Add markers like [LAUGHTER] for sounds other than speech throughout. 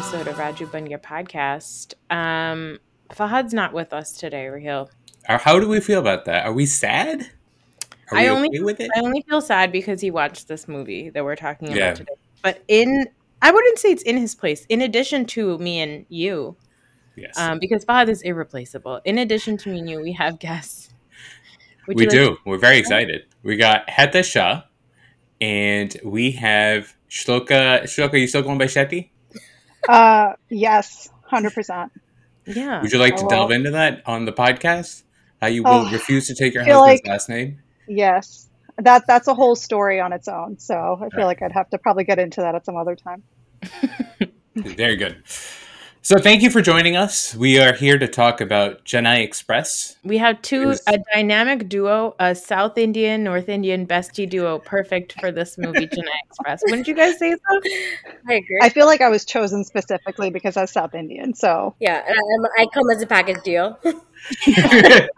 episode of Raju Bunya podcast. Um, Fahad's not with us today, Raheel. How do we feel about that? Are we sad? Are I we only okay with it? I only feel sad because he watched this movie that we're talking about Yeah. today. But in I wouldn't say it's in his place. In addition to me and you, yes, um, because Fahad is irreplaceable. In addition to me and you, we have guests. Would we you like do. We're very excited. We got Heta Shah, and we have Shloka. Shloka, you still going by Shetty? Uh, yes, hundred percent. yeah. Would you like to Oh, delve into that on the podcast? How you will Oh, refuse to take your husband's like- last name? Yes, that that's a whole story on its own. So I feel like I'd have to probably get into that at some other time. [LAUGHS] Very good. So thank you for joining us. We are here to talk about Chennai Express. We have two Is- a dynamic duo, a South Indian North Indian bestie duo, perfect for this movie, [LAUGHS] Chennai Express. Wouldn't you guys say so? I agree. I feel like I was chosen specifically because I was South Indian. So yeah, and I, I come as a package deal. [LAUGHS] [LAUGHS]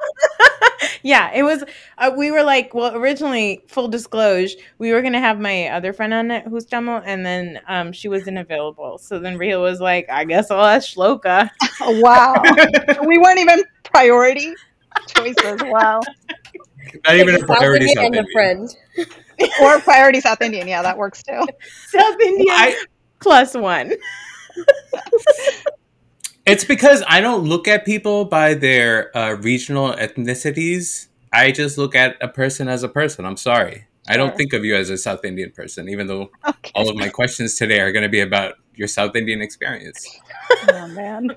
yeah, it was. Uh, we were like, well, originally, full disclosure, we were gonna have my other friend on it, who's Tamil, and then um, she wasn't available. So then Ria was like, I guess I'll ask Shloka. [LAUGHS] wow, [LAUGHS] we weren't even priority choices. Wow, Not even a South priority. Indian South and a friend. or priority South Indian. Yeah, that works too. South Indian I- plus one. [LAUGHS] It's because I don't look at people by their uh, regional ethnicities. I just look at a person as a person. I'm sorry. I don't think of you as a South Indian person, even though Okay. all of my questions today are going to be about your South Indian experience. Oh man.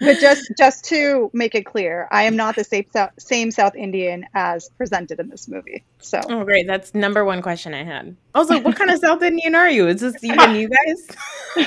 But just just to make it clear, I am not the same South, same South Indian as presented in this movie. So Oh, great! That's number one question I had. I was like, what kind of South Indian are you? Is this even you guys? [LAUGHS]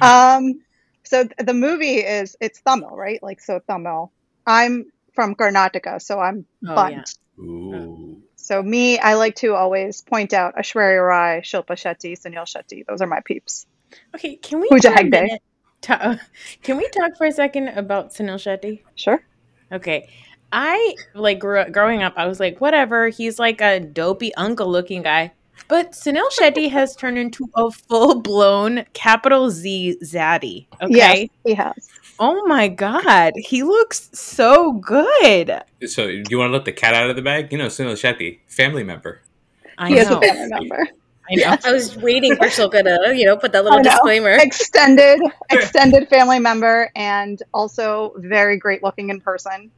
Um, so th- the movie is it's Tamil, right? Like so Tamil. I'm from Karnataka, so I'm Oh, Bunt. Ooh. So me, I like to always point out Aishwarya Rai, Shilpa Shetty, Sunil Shetty. Those are my peeps. Okay, can we Pooja for a Hegde. ta- [LAUGHS] can we talk for a second about Sunil Shetty? Sure. Okay. I like grew up, growing up, I was like, whatever, he's like a dopey uncle looking guy. But Sunil Shetty has turned into a full blown capital Z zaddy. Okay. Yes, he has. Oh my god. He looks so good. So, do you want to let the cat out of the bag? You know, Sunil Shetty, family member. I He is know. a family member. I know. I was waiting for Shloka to, you know, put that little disclaimer. Extended, extended family member, and also very great looking in person.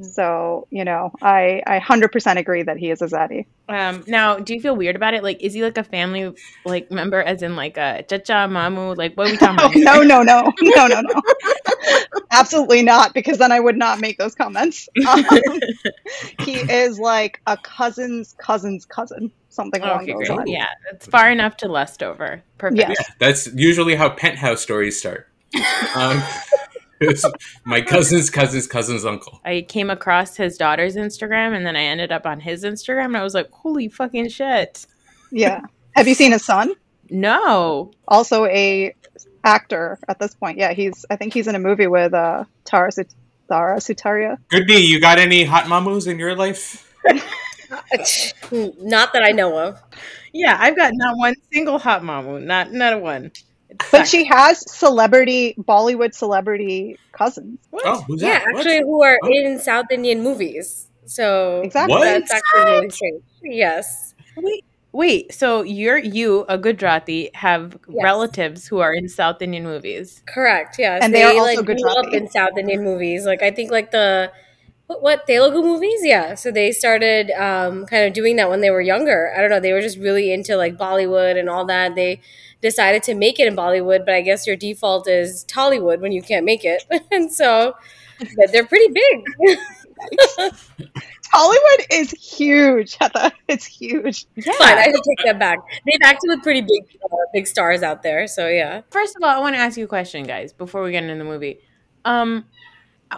So you know, I I hundred percent agree that he is a zaddy. Um, now, do you feel weird about it? Like, is he like a family like member, as in like a chacha, mamu? Like, what are we talking Oh, about? [LAUGHS] no, no, no, no, no, no. [LAUGHS] Absolutely not, because then I would not make those comments. Um, [LAUGHS] he is like a cousin's cousin's cousin, something along okay, those great. lines. Yeah, it's far enough to lust over. Perfect. Yes. That's usually how penthouse stories start. Um, it's [LAUGHS] my cousin's cousin's cousin's uncle. I came across his daughter's Instagram, and then I ended up on his Instagram, and I was like, "Holy fucking shit!" Yeah. Have you seen his son? No, Also a actor at this point. Yeah, he's. I think he's in a movie with uh, Tara Sut- Tara Sutaria. Goodney, you got any hot mamus in your life? [LAUGHS] Not that I know of. yeah, I've got not one single hot mamu, not not a one. It But sucks. she has celebrity Bollywood celebrity cousins. What? Oh, who's Yeah, that? What? actually, who are What? in South Indian movies. So Exactly. What? that's actually really strange. Yes. Wait, wait. So you're you, a Gujarati, have Yes. relatives who are in South Indian movies. Correct. Yes. And they are also like grew up Gujarati. in South Indian movies. Like I think like the what, what Telugu movies? Yeah. So they started um, kind of doing that when they were younger. I don't know. They were just really into like Bollywood and all that. They decided to make it in Bollywood, but I guess your default is Tollywood when you can't make it, [LAUGHS] and so but they're pretty big. [LAUGHS] Tollywood is huge, Heather. It's huge. Yeah. Fine, I should take that back. They've acted with pretty big, uh, big stars out there. So yeah. First of all, I want to ask you a question, guys, before we get into the movie. Um,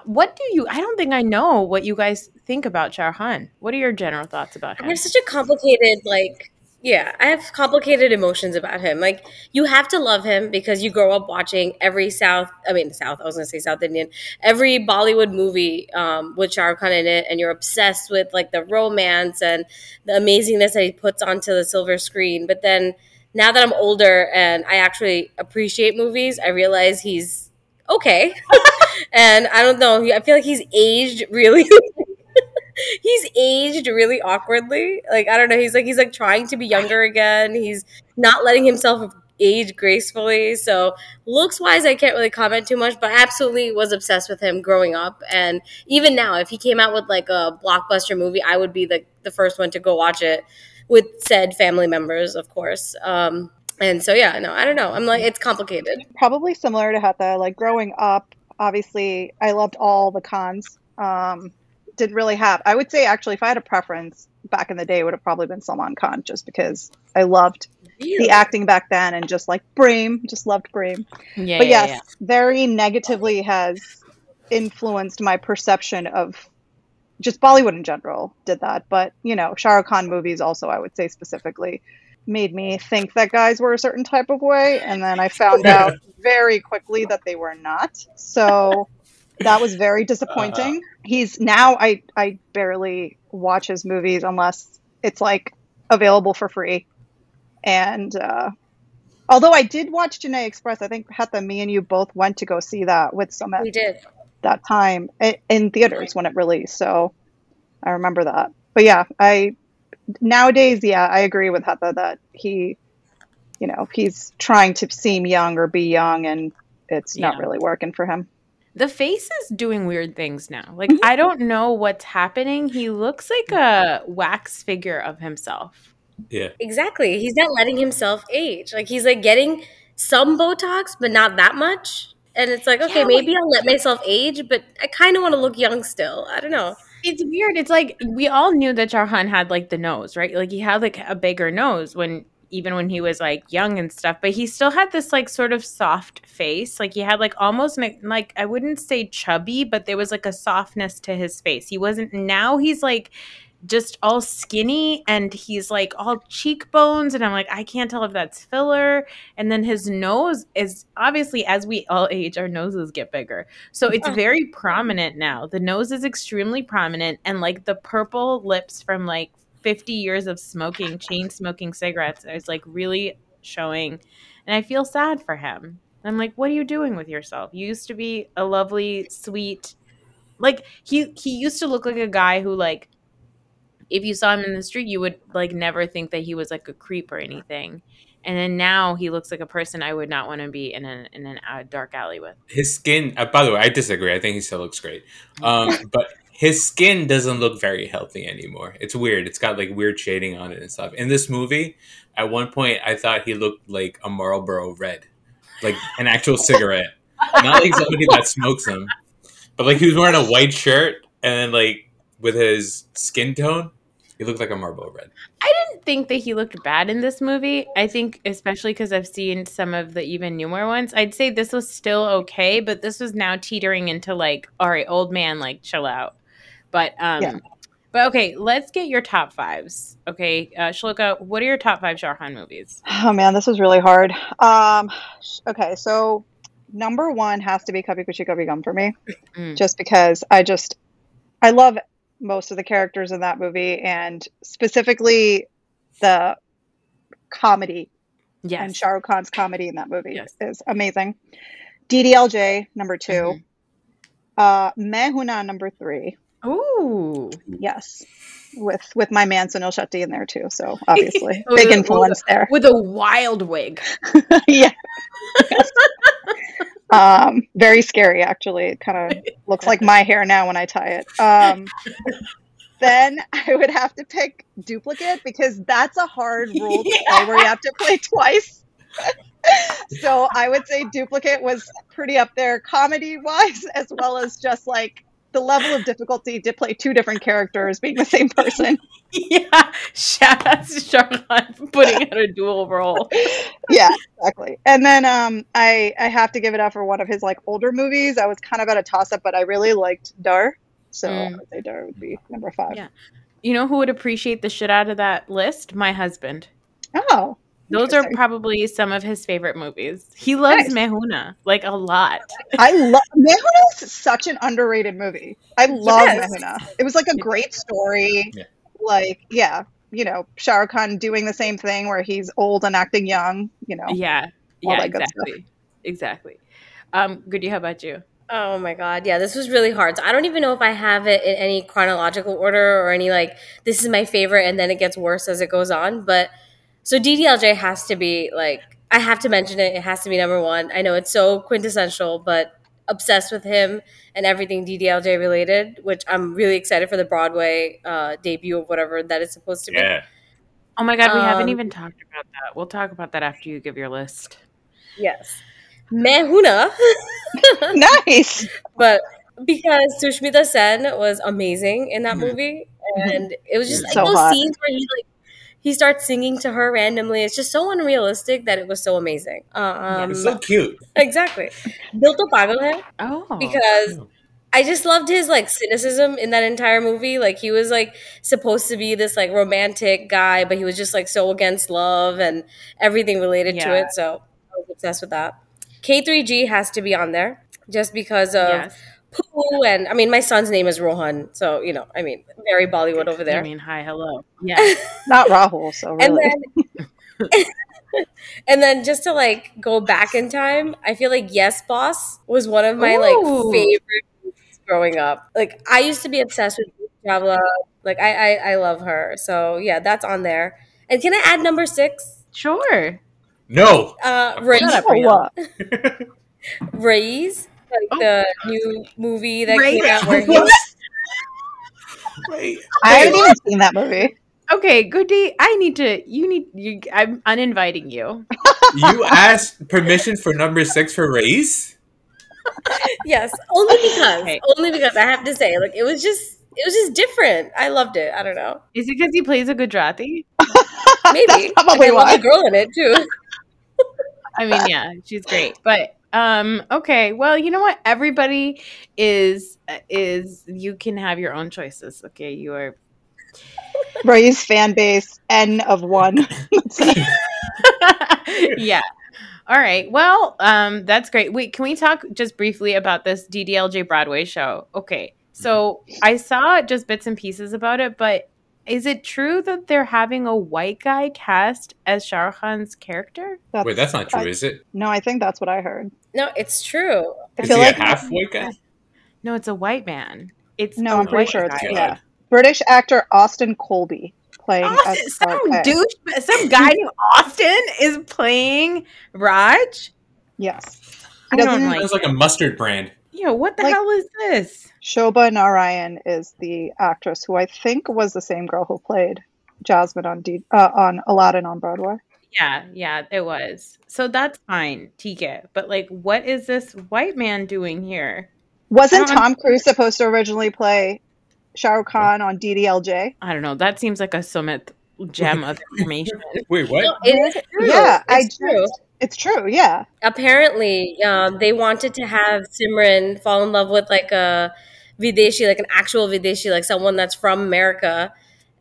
what do you? I don't think I know what you guys think about Charhan. What are your general thoughts about him? I have such a complicated like yeah, I have complicated emotions about him. Like you have to love him because you grow up watching every South I mean South, I was gonna say South Indian, every Bollywood movie um with Shah Rukh Khan in it and you're obsessed with like the romance and the amazingness that he puts onto the silver screen. But then now that I'm older and I actually appreciate movies, I realize he's okay. [LAUGHS] and I don't know, I feel like he's aged really [LAUGHS] he's aged really awkwardly. Like I don't know, he's like he's like trying to be younger again. He's not letting himself age gracefully. So looks wise, I can't really comment too much, but I absolutely was obsessed with him growing up. And even now, if he came out with like a blockbuster movie, I would be the the first one to go watch it with said family members, of course. Um, and so yeah, no, I don't know. I'm like it's complicated. Probably similar to Hetha. Like growing up, obviously, I loved all the Khans Um, didn't really have. I would say actually, if I had a preference back in the day, it would have probably been Salman Khan, just because I loved the acting back then and just like Prem, just loved Prem. Yeah, but yeah, yes, very negatively has influenced my perception of just Bollywood in general. Did that, but you know, Shah Rukh Khan movies also, I would say specifically, made me think that guys were a certain type of way, and then I found out very quickly that they were not. So that was very disappointing. He's now I I barely watch his movies unless it's like available for free. And uh, although I did watch Chennai Express, I think Hetha, me and you both went to go see that with some We did. that time in theaters when it released. So I remember that. But yeah, I nowadays, yeah, I agree with Hetha that he, you know, he's trying to seem young or be young, and it's not really working for him. The face is doing weird things now. Like Mhm. I don't know what's happening. He looks like a wax figure of himself. Yeah. Exactly. He's not letting himself age. Like he's like getting some Botox, but not that much. And it's like, okay, Yeah, maybe I'll let myself age, but I kind of want to look young still. I don't know. It's weird. It's like we all knew that Jarhan had like the nose, right? Like he had like a bigger nose when even when he was like young and stuff, but he still had this like sort of soft face. Like he had like almost like I wouldn't say chubby, but there was like a softness to his face. He wasn't now he's like just all skinny and he's like all cheekbones and I'm like I can't tell if that's filler and then his nose is obviously as we all age our noses get bigger. So it's [LAUGHS] very prominent now. The nose is extremely prominent and like the purple lips from like 50 years of smoking chain smoking cigarettes is like really showing and I feel sad for him. I'm like what are you doing with yourself? You used to be a lovely sweet like he he used to look like a guy who like if you saw him in the street, you would like never think that he was like a creep or anything. And then now he looks like a person I would not want to be in an in an uh, dark alley with. His skin. Uh, by the way, I disagree. I think he still looks great. Um, [LAUGHS] but his skin doesn't look very healthy anymore. It's weird. It's got like weird shading on it and stuff. In this movie, at one point, I thought he looked like a Marlboro Red, like an actual cigarette, not like somebody that smokes them, but like he was wearing a white shirt and then like with his skin tone, he looked like a Marlboro Red. I didn't think that he looked bad in this movie. I think especially because I've seen some of the even newer ones. I'd say this was still okay, but this was now teetering into like, all right, old man, like chill out. But um Yeah. but okay, let's get your top fives. Okay, uh, Shloka, what are your top five Sharhan movies? Oh man, this was really hard. Um, okay, so number one has to be Kabhi Khushi Kabhie Gham for me, Mm. just because I just I love most of the characters in that movie, and specifically the comedy Yes. and Shah Rukh Khan's comedy in that movie Yes. is amazing. DDLJ number 2 Mhm. uh, Main Hoon Na number three. Ooh. Yes, with with my man Sunil Shetty in there too. So obviously, [LAUGHS] With big influence there. With a wild wig. [LAUGHS] yeah. Yes. [LAUGHS] um, very scary, actually. It kind of [LAUGHS] looks like my hair now when I tie it. Um, [LAUGHS] then I would have to pick duplicate because that's a hard rule to [LAUGHS] play where you have to play twice. so I would say duplicate was pretty up there comedy wise, as well as just like the level of difficulty to play two different characters being the same person. [LAUGHS] yeah. Shout out to Sharhan for putting out a dual role. yeah, exactly. And then um, I I have to give it up for one of his like older movies. I was kind of at a toss up, but I really liked Darr, so I Mm. would say Darr would be number five. Yeah. You know who would appreciate the shit out of that list? My husband. Oh, Those are probably some of his favorite movies. He loves Nice. Main Hoon Na like a lot. I love Main Hoon Na is such an underrated movie. I love Yes. Main Hoon Na. It was like a great story. Yeah. Like, yeah, you know, Shah Rukh Khan doing the same thing where he's old and acting young, you know. Yeah, yeah, that good stuff. exactly, exactly. Um, Goody, how about you? Oh my god, yeah, this was really hard. So I don't even know if I have it in any chronological order or any like this is my favorite and then it gets worse as it goes on. But so DDLJ has to be like I have to mention it. It has to be number one. I know it's so quintessential, but obsessed with him and everything DDLJ related, which I'm really excited for the Broadway uh, debut of whatever that is supposed to be. Yeah. Oh my god, we haven't Um, even talked about that. We'll talk about that after you give your list. Yes. Main Hoon Na. [LAUGHS] nice. but because Sushmita Sen was amazing in that movie, and it was just like So those hot. scenes where he like he starts singing to her randomly. It's just so unrealistic that it was so amazing. Um, It's so cute. exactly. Dil to Pagal Hai Oh, because I just loved his like cynicism in that entire movie. Like he was like supposed to be this like romantic guy, but he was just like so against love and everything related to it. So I was obsessed with that. K3G has to be on there just because of yes. Pooh and I mean my son's name is Rohan, so you know I mean very Bollywood over there. I mean, hi, hello. Yeah. [LAUGHS] Not Rahul, so and really. then [LAUGHS] and then just to like go back in time, I feel like Yes Boss was one of my Ooh. like favorite growing up. Like I used to be obsessed with Chawla. Like I, I I love her. So yeah, that's on there. And can I add number six? Sure. No. Uh, Shut Raees. up, Rhea. what? Raees, like Oh. the new movie that Raees. came out where [LAUGHS] he What? Wait. I haven't even seen that movie. Okay, Goody, I need to. You need. You. I'm uninviting you. You asked permission for number six for race? [LAUGHS] Yes, only because, Okay. only because I have to say, like it was just, it was just different. I loved it. I don't know, Is it because he plays a Gujarati? maybe [LAUGHS] That's probably Like, I love the girl in it too. I mean, yeah, she's great. But um, okay. Well, you know what? Everybody is is. You can have your own choices. Okay, you are. [LAUGHS] Raees fan base, N of one. [LAUGHS] Yeah. All right. Well, um, that's great. Wait, can we talk just briefly about this DDLJ Broadway show? Okay. So I saw just bits and pieces about it, but is it true that they're having a white guy cast as Shah Rukh Khan's character? Wait, that's not true, I- is it? No, I think that's what I heard. No, it's true. I Is feel he like a half white guy? No, it's a white man. It's no, a I'm pretty sure it's guy. yeah. British actor Austin Colby playing Austin, some okay. douche, some guy named Austin is playing Raj. Yes. I don't doesn't- like. Sounds like a mustard brand. Yo, what the Like- hell is this? Shoba Narayan is the actress who I think was the same girl who played Jasmine on D- uh, on Aladdin on Broadway. Yeah, yeah, it was. So that's fine, Tika. But like, what is this white man doing here? Wasn't I don't- Tom Cruise supposed to originally play Shah Rukh Khan on DDLJ? I don't know. That seems like a Sumit gem of [LAUGHS] information. Wait, what? No, it is true. Yeah, I it's true. just- It's true, yeah. Apparently, um, they wanted to have Simran fall in love with like a Videshi, like an actual Videshi, like someone that's from America.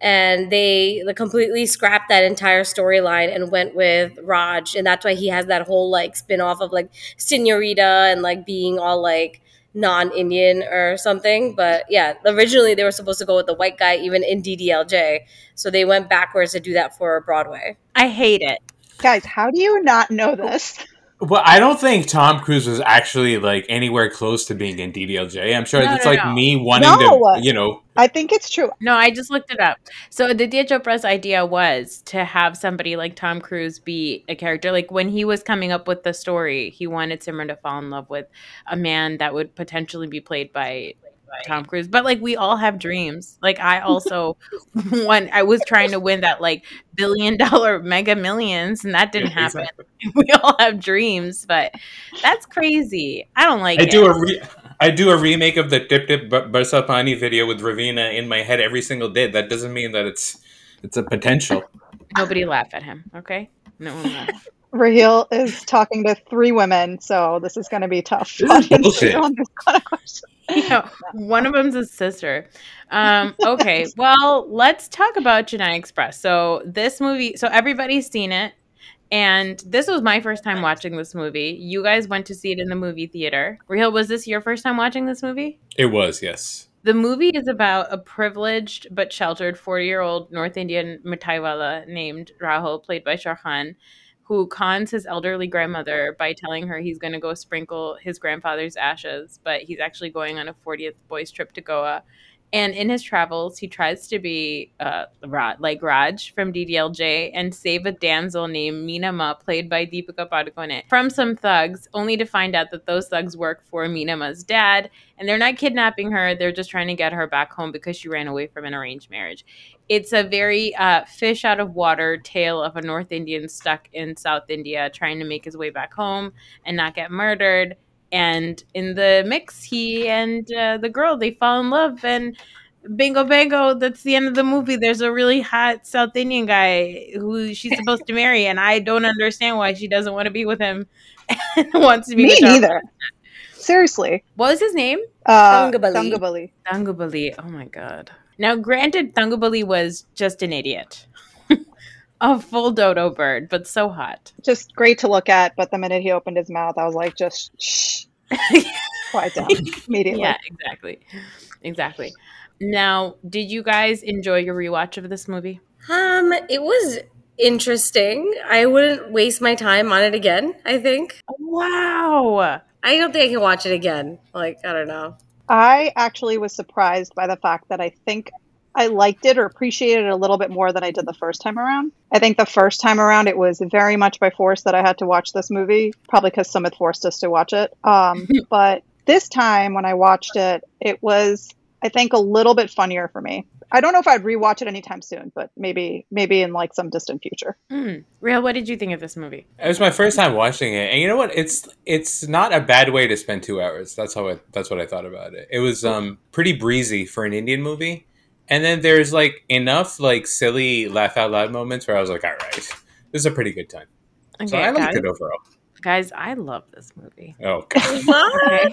And they completely scrapped that entire storyline and went with Raj. And that's why he has that whole like spin off of like Senorita and like being all like non Indian or something. But yeah, originally they were supposed to go with the white guy, even in DDLJ. So they went backwards to do that for Broadway. I hate it. Guys, how do you not know this? Well, I don't think Tom Cruise was actually like anywhere close to being in DDLJ. I'm sure No, it's no, like no. me wanting No. to, you know, I think it's true. No, I just looked it up. So the Aditya Chopra's idea was to have somebody like Tom Cruise be a character. Like when he was coming up with the story, he wanted Simran to fall in love with a man that would potentially be played by Tom Cruise. But like we all have dreams. Like I also [LAUGHS] won I was trying to win that like billion dollar mega millions and that didn't Yeah, happen. [LAUGHS] We all have dreams, but that's crazy. I don't like I it. do a re- I do a remake of the Tip Tip Bar- Barsa Pani video with Raveena in my head every single day. That doesn't mean that it's it's a potential. [LAUGHS] Nobody laugh at him, okay? No one laugh. Raheel is talking to three women, so this is going to be tough. This is bullshit. on this kind of question. yeah, one of them's a sister. Um, okay, [LAUGHS] well, let's talk about Chennai Express. So this movie, so everybody's seen it, and this was my first time watching this movie. You guys went to see it in the movie theater. Raheel, was this your first time watching this movie? It was yes. The movie is about a privileged but sheltered 40 year old North Indian Mithaiwala named Rahul, played by Shah Khan, who cons his elderly grandmother by telling her he's going to go sprinkle his grandfather's ashes, but he's actually going on a 40th boys' trip to Goa. And in his travels, he tries to be uh, Raj, like Raj from DDLJ and save a damsel named Meenamma, played by Deepika Padukone, from some thugs, only to find out that those thugs work for Meenamma's dad. And they're not kidnapping her, they're just trying to get her back home because she ran away from an arranged marriage. It's a very uh, fish out of water tale of a North Indian stuck in South India trying to make his way back home and not get murdered and in the mix he and uh, the girl they fall in love and bingo bango that's the end of the movie there's a really hot south indian guy who she's supposed to [LAUGHS] marry and i don't understand why she doesn't want to be with him [LAUGHS] and wants to be Me with her. neither. Seriously. what was his name Uh, Thangabali. Thangabali. Thangubali. Oh my god. Now, granted, Thangubali was just an idiot. [LAUGHS] a full dodo bird, but so hot. Just great to look at, but the minute he opened his mouth, I was like, just shh, [LAUGHS] quiet down [LAUGHS] immediately. yeah, exactly. Exactly. Now, did you guys enjoy your rewatch of this movie? Um, it was interesting. I wouldn't waste my time on it again. I think Wow. I don't think I can watch it again. Like I don't know. I actually was surprised by the fact that I think I liked it or appreciated it a little bit more than I did the first time around. I think the first time around it was very much by force that I had to watch this movie, probably because Summit forced us to watch it. Um, [LAUGHS] but this time when I watched it, it was I think a little bit funnier for me. I don't know if I'd rewatch it anytime soon, but maybe maybe in like some distant future. Mm. Real, what did you think of this movie? It was my first time watching it, and you know what? It's it's not a bad way to spend two hours. That's how it. That's what I thought about it. It was um pretty breezy for an Indian movie, and then there's like enough like silly laugh out loud moments where I was like, all right, this is a pretty good time. Okay, So I liked guys, it overall. guys, I love this movie. Oh god, [LAUGHS] Okay.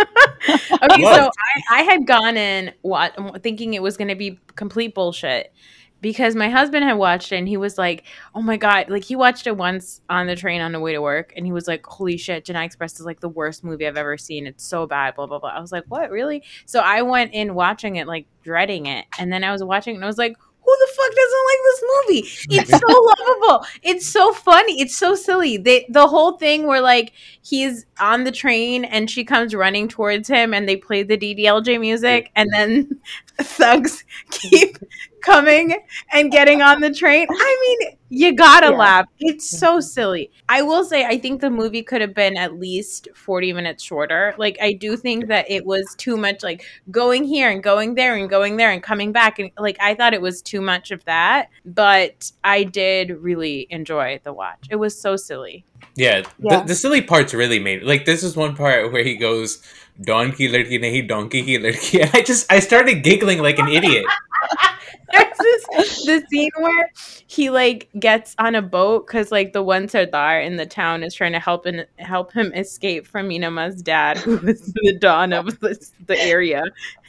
Okay, What? so I, I had gone in what, thinking it was going to be complete bullshit because my husband had watched it and he was like, "Oh my god!" Like he watched it once on the train on the way to work and he was like, "Holy shit!" Jedi Express is like the worst movie I've ever seen. It's so bad. Blah blah blah. I was like, "What? Really?" So I went in watching it like dreading it, and then I was watching and I was like. Who the fuck doesn't like this movie? It's so [LAUGHS] lovable. It's so funny. It's so silly. They, the whole thing where like he's on the train and she comes running towards him and they play the DDLJ music and then [LAUGHS] thugs keep coming and getting on the train. I mean, you gotta Yeah. laugh. It's so silly. I will say I think the movie could have been at least 40 minutes shorter. Like I do think that it was too much like going here and going there and going there and coming back and like I thought it was too much of that, but I did really enjoy the watch. It was so silly. Yeah. Yeah. The, the silly parts really made like this is one part where he goes. donkey ki ladki nahi, donkey ki ladki. [LAUGHS] And I just I started giggling like an idiot. [LAUGHS] There's this the scene where he like gets on a boat because like the one Sardar in the town is trying to help and help him escape from Meenamma's dad, [LAUGHS] who is the don of the, the area,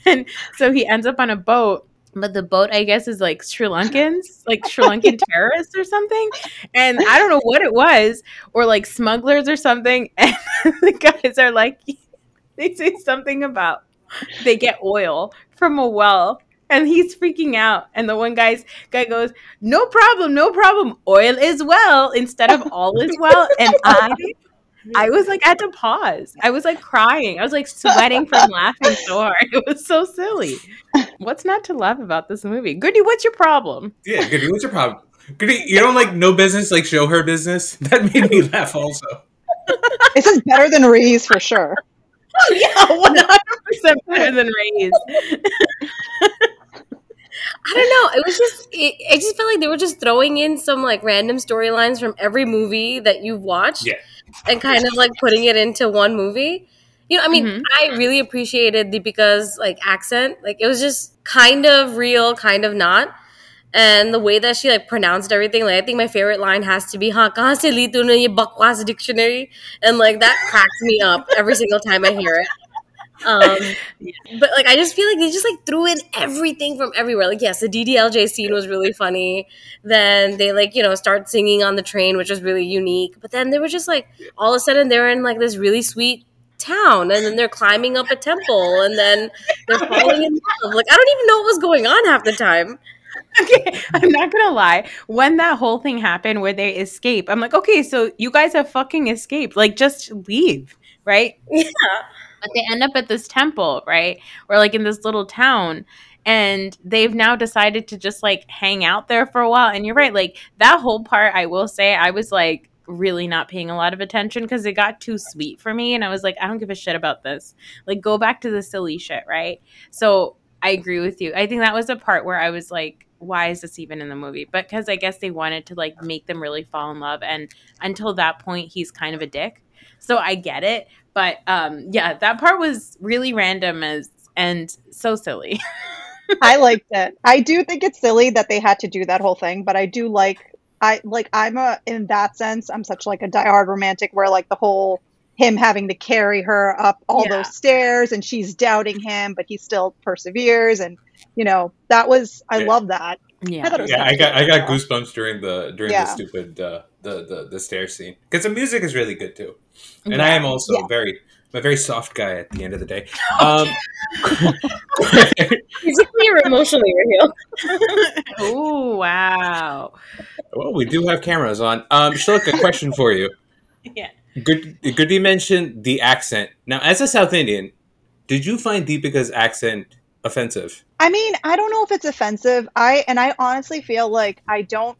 and so he ends up on a boat. But the boat, I guess, is like Sri [LAUGHS] Lankans, like Sri Lankan [LAUGHS] terrorists or something. And I don't know what it was, or like smugglers or something. [LAUGHS] And the guys are like, they say something about they get oil from a well and he's freaking out and the one guy's guy goes no problem no problem oil is well instead of all is well and i i was like I had to pause i was like crying i was like sweating from [LAUGHS] laughing so hard it was so silly what's not to love about this movie goody what's your problem Yeah, Goody, what's your problem? Goody, you don't like no business, like show her business? [LAUGHS] That made me laugh also. This is better than Raees for sure. [LAUGHS] oh yeah 100% better than Raees. I don't know. It was just, it, I just felt like they were just throwing in some like random storylines from every movie that you've watched yeah. and kind of like putting it into one movie. You know, I mean, mm-hmm. I really appreciated the because like accent. Like it was just kind of real, kind of not. And the way that she like pronounced everything, like I think my favorite line has to be "Ha dictionary," and like that cracks me up every single time I hear it. Um, [LAUGHS] but like I just feel like they just like threw in everything from everywhere. Like yes, the DDLJ scene was really funny. Then they like you know start singing on the train, which was really unique. But then they were just like all of a sudden they were in like this really sweet town, and then they're climbing up a temple, and then they're [LAUGHS] falling in love. Like I don't even know what was going on half the time. okay, I'm not gonna lie. When that whole thing happened where they escape, I'm like, okay, so you guys have fucking escaped. Like, just leave, right? [LAUGHS] Yeah. But they end up at this temple, right? Or like in this little town. And they've now decided to just like hang out there for a while. And you're right, like that whole part, I will say, I was like really not paying a lot of attention because it got too sweet for me. And I was like, I don't give a shit about this. Like, go back to the silly shit, right? So I agree with you. I think that was a part where I was like, why is this even in the movie? But because I guess they wanted to like make them really fall in love. And until that point, he's kind of a dick. So I get it. But um yeah, that part was really random as and so silly. [LAUGHS] I liked it. I do think it's silly that they had to do that whole thing, but I do like I like I'm a in that sense I'm such like a diehard romantic where like the whole him having to carry her up all Yeah. those stairs and she's doubting him but he still perseveres and you know that was I Yeah. love that. I yeah. thought it was Yeah, I got I got goosebumps during the during Yeah. the stupid uh, the the the stair scene because the music is really good too, and I am also Yeah. very I'm a very soft guy at the end of the day. [LAUGHS] Um, Physically or emotionally, Raheel? oh wow. well, we do have cameras on. Um, Shloka, a question for you. [LAUGHS] Yeah. Good, good. You mentioned the accent. Now, as a South Indian, did you find Deepika's accent offensive? I mean, I don't know if it's offensive. I and I honestly feel like I don't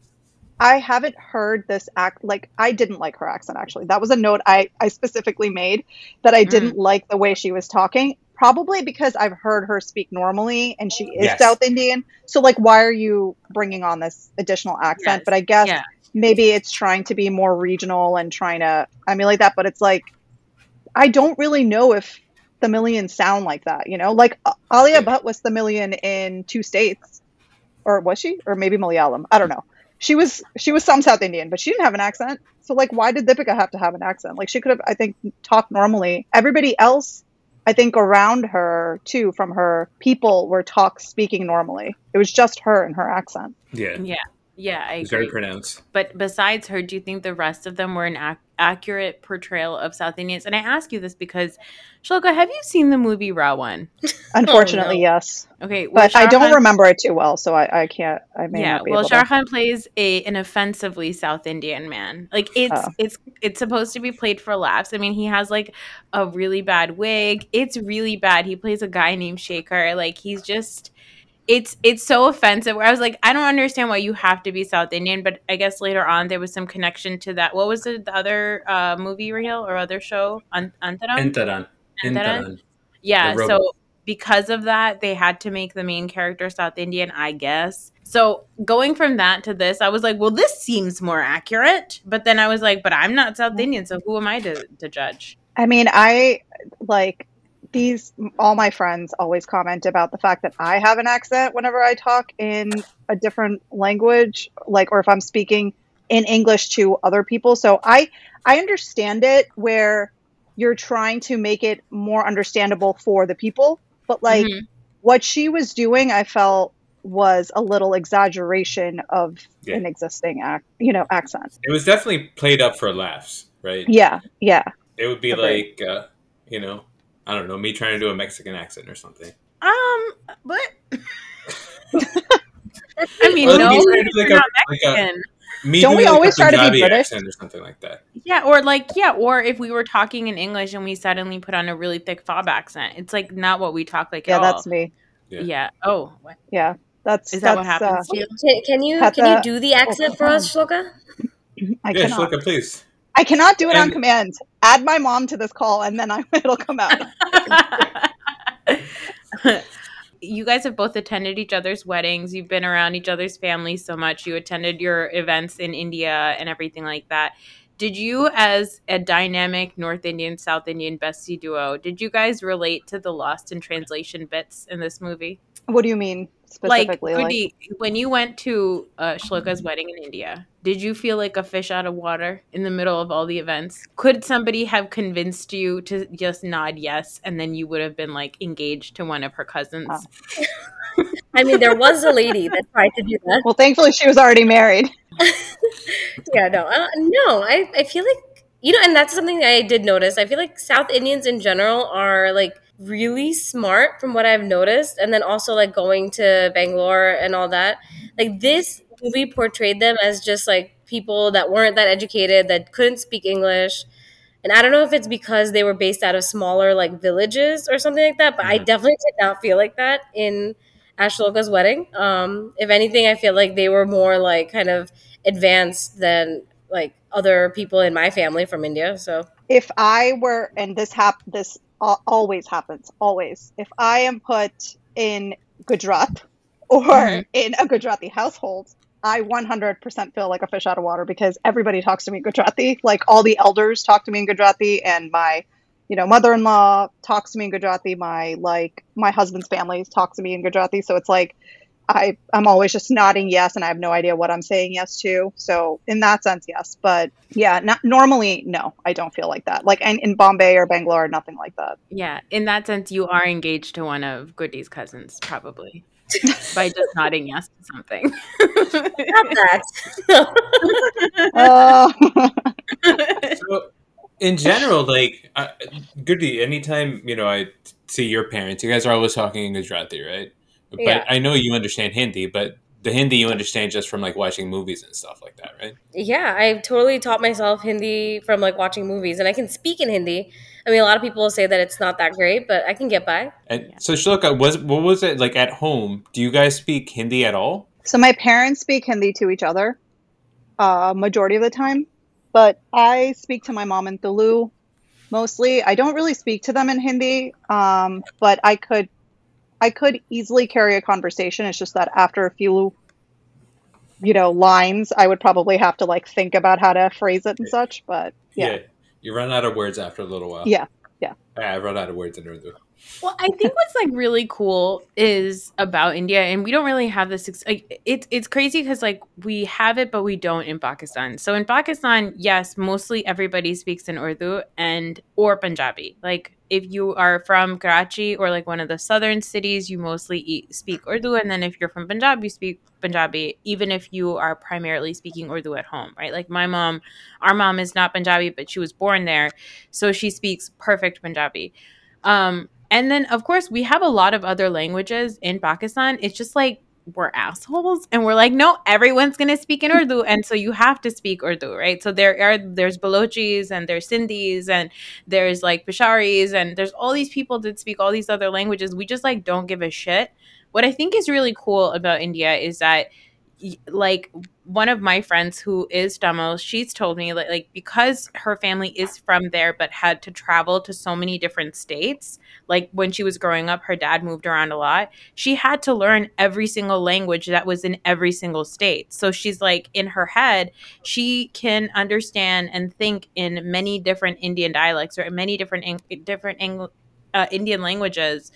I haven't heard this act like I didn't like her accent actually. That was a note I I specifically made that I didn't mm. like the way she was talking. Probably because I've heard her speak normally and she is Yes. South Indian. So like why are you bringing on this additional accent? Yes. But I guess Yeah. maybe it's trying to be more regional and trying to emulate that, but it's like I don't really know if the millions sound like that, you know? Like uh, Alia Bhatt was the million in two states. Or was she? Or maybe Malayalam. I don't know. She was she was some South Indian, but she didn't have an accent. So like why did Deepika have to have an accent? Like she could have I think talked normally. Everybody else I think around her too from her people were talk speaking normally. It was just her and her accent. Yeah, Yeah. Yeah, I it's very pronounced. But besides her, do you think the rest of them were an ac- accurate portrayal of South Indians? And I ask you this because, Shloka, have you seen the movie Ra.One? [LAUGHS] Oh, Unfortunately, no. yes. Okay, well, But I don't Khan- remember it too well, so I, I can't I may Yeah, not be well, able Shah to. Plays a an offensively South Indian man. Like it's Oh. it's it's supposed to be played for laughs. I mean, he has like a really bad wig. It's really bad. He plays a guy named Shekhar. Like he's just it's it's so offensive. Where I was like, I don't understand why you have to be South Indian, but I guess later on there was some connection to that. What was it? The other uh, movie reel or other show? An- Antaran? Intaran. Antaran? Yeah, so because of that, they had to make the main character South Indian, I guess. So going from that to this, I was like, well, this seems more accurate. But then I was like, but I'm not South Indian, so who am I to, to judge? I mean, I like these all my friends always comment about the fact that I have an accent whenever I talk in a different language, like or if I'm speaking in English to other people. So I I understand it where you're trying to make it more understandable for the people, but like Mhm. what she was doing, I felt was a little exaggeration of Yeah. an existing act, you know, accent. It was definitely played up for laughs, right? Yeah, yeah. It would be Agreed. like, uh, you know, I don't know, me trying to do a Mexican accent or something. Um, but [LAUGHS] I mean, Or no, me trying to do like you're a, not like a me Don't we like always try to be British? or something like that. Yeah, or like yeah, or if we were talking in English and we suddenly put on a really thick fob accent, it's like not what we talk like Yeah, at all. that's me. Yeah. Yeah. Oh, what? Yeah. That's is that what happens uh, to you? Can, can you Had can you do the accent for us, Shloka? I yeah, cannot. Shloka, please. I cannot do it on command. Add my mom to this call, and then I, [LAUGHS] it'll come out. [LAUGHS] you guys have both attended each other's weddings. You've been around each other's families so much. You attended your events in India and everything like that. Did you, as a dynamic North Indian South Indian bestie duo, did you guys relate to the lost in translation bits in this movie? What do you mean specifically? like, Like, when you went to uh, Shloka's wedding in India, did you feel like a fish out of water in the middle of all the events? Could somebody have convinced you to just nod yes, and then you would have been like engaged to one of her cousins? Oh. I mean, there was a lady that tried to do that. well, thankfully she was already married. [LAUGHS] Yeah, no, uh, no. I, I feel like you know, and that's something I did notice. I feel like South Indians in general are like really smart from what I've noticed. And then also like going to Bangalore and all that. Like this movie portrayed them as just like people that weren't that educated, that couldn't speak English. And I don't know if it's because they were based out of smaller like villages or something like that, but I Mhm. definitely did not feel like that in Ashloka's wedding. Um, if anything, I feel like they were more like kind of advanced than like other people in my family from India. So if I were, and this hap- this al- always happens, always. If I am put in Gujarat or Mhm. in a Gujarati household, I 100% feel like a fish out of water because everybody talks to me in Gujarati. Like all the elders talk to me in Gujarati, and my, you know, mother-in-law talks to me in Gujarati. My like my husband's family talks to me in Gujarati. So it's like I I'm always just nodding yes, and I have no idea what I'm saying yes to. So in that sense, yes. But yeah, not normally, no, I don't feel like that. Like and in Bombay or Bangalore, nothing like that. Yeah, in that sense, you are engaged to one of Goody's cousins, probably [LAUGHS] by just nodding yes to something. not that. Uh, [LAUGHS] [LAUGHS] So, in general, like, uh, Goody, anytime, you know, I see your parents, you guys are always talking in Gujarati, right? But Yeah. I know you understand Hindi, but the Hindi you understand just from, like, watching movies and stuff like that, right? yeah, I totally taught myself Hindi from like watching movies, and I can speak in Hindi. I mean, a lot of people say that it's not that great, but I can get by. And Yeah. so, Shloka, was what was it like at home? Do you guys speak Hindi at all? so my parents speak Hindi to each other, uh, majority of the time, but I speak to my mom in Tulu mostly. I don't really speak to them in Hindi, um, but I could, I could easily carry a conversation. It's just that after a few, you know, lines, I would probably have to like think about how to phrase it and such. But yeah, You run out of words after a little while. Yeah, yeah. Yeah, I run out of words in Urdu. Well, I think what's like really cool is about India, and we don't really have this. Ex- like, it's it's crazy because like we have it, but we don't in Pakistan. So in Pakistan, yes, mostly everybody speaks in Urdu and or Punjabi. Like if you are from Karachi or like one of the southern cities, you mostly eat, speak Urdu, and then if you're from Punjab, you speak Punjabi. Even if you are primarily speaking Urdu at home, right? Like my mom, our mom is not Punjabi, but she was born there, so she speaks perfect Punjabi. Um, and then, of course, we have a lot of other languages in Pakistan. It's just like we're assholes, and we're like, no, everyone's gonna speak in Urdu, and so you have to speak Urdu, right? So there are there's Balochis and there's Sindhis and there's like Pisharis and there's all these people that speak all these other languages. We just like don't give a shit. What I think is really cool about India is that like one of my friends who is Tamil, she's told me like, like because her family is from there but had to travel to so many different states like when she was growing up her dad moved around a lot she had to learn every single language that was in every single state. So she's like in her head she can understand and think in many different indian dialects or many different different Eng- uh, indian languages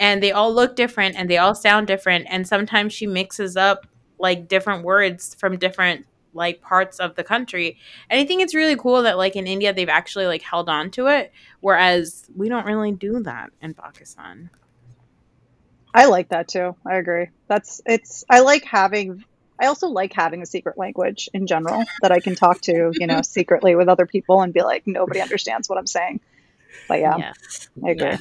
and they all look different and they all sound different and sometimes she mixes up like different words from different like parts of the country and i think it's really cool that like in india they've actually like held on to it whereas we don't really do that in pakistan I like that too. I agree. That's it's. I like having. I also like having a secret language in general that I can talk to, you know, [LAUGHS] secretly with other people and be like, nobody understands what I'm saying. But yeah, yeah I agree. yeah,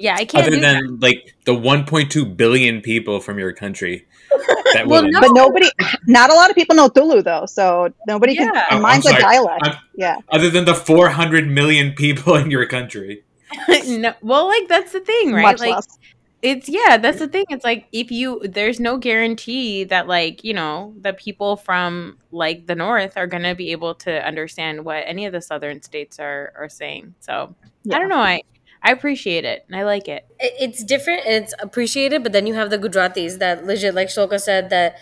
yeah i can't Other do that. than like the 1.2 billion people from your country [LAUGHS] that Well, no. But nobody, not a lot of people know Tulu though, so nobody can. Yeah. And Oh, mine's a dialect. I'm- yeah, other than the 400 million people in your country. [LAUGHS] no, well like that's the thing right much like less. it's yeah that's the thing it's like if you there's no guarantee that like you know the people from like the north are gonna be able to understand what any of the southern states are are saying so Yeah. i don't know i I appreciate it and I like it. It's different and it's appreciated, but then you have the Gujaratis that legit, like Shloka said, that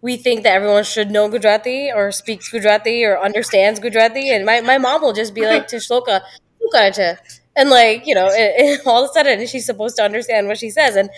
we think that everyone should know Gujarati or speaks Gujarati or understands Gujarati. And my, my mom will just be like to Shloka, and like, you know, it, it, all of a sudden she's supposed to understand what she says. And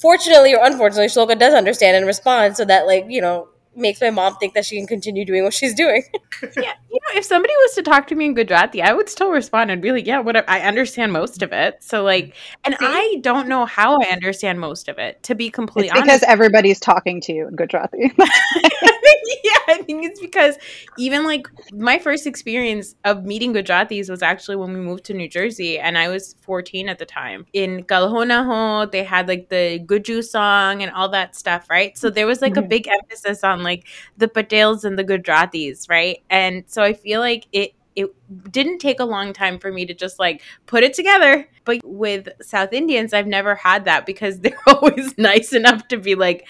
fortunately or unfortunately, Shloka does understand and respond so that, like, you know, makes my mom think that she can continue doing what she's doing. [LAUGHS] yeah, you know, if somebody was to talk to me in Gujarati, I would still respond and be like, "Yeah, what I understand most of it." So like, and See? I don't know how I understand most of it. To be completely It's because honest, everybody's talking to you in Gujarati. [LAUGHS] yeah, I think it's because even like my first experience of meeting Gujaratis was actually when we moved to New Jersey, and I was 14 at the time. In Kal Ho Naa Ho, they had like the Guju song and all that stuff, right? So there was like a Mhm. big emphasis on like the Patels and the Gujaratis, right? And so I feel like it it didn't take a long time for me to just like put it together. But with South Indians, I've never had that because [LAUGHS] they're always nice enough to be like,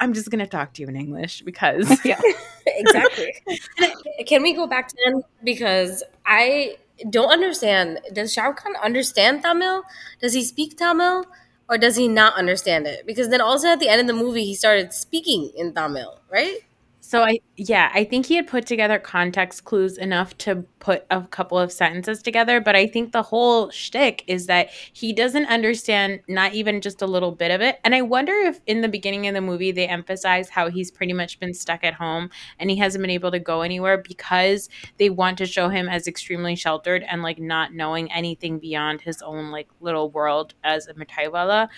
I'm just gonna talk to you in English because [LAUGHS] yeah. exactly. [LAUGHS] Can we go back to them because I don't understand. Does Rukh Khan understand Tamil? Does he speak Tamil, or does he not understand it? Because then also at the end of the movie, he started speaking in Tamil, right? So I yeah, I think he had put together context clues enough to put a couple of sentences together, but I think the whole shtick is that he doesn't understand not even just a little bit of it. And I wonder if in the beginning of the movie they emphasize how he's pretty much been stuck at home and he hasn't been able to go anywhere because they want to show him as extremely sheltered and like not knowing anything beyond his own like little world as a Mithaiwala.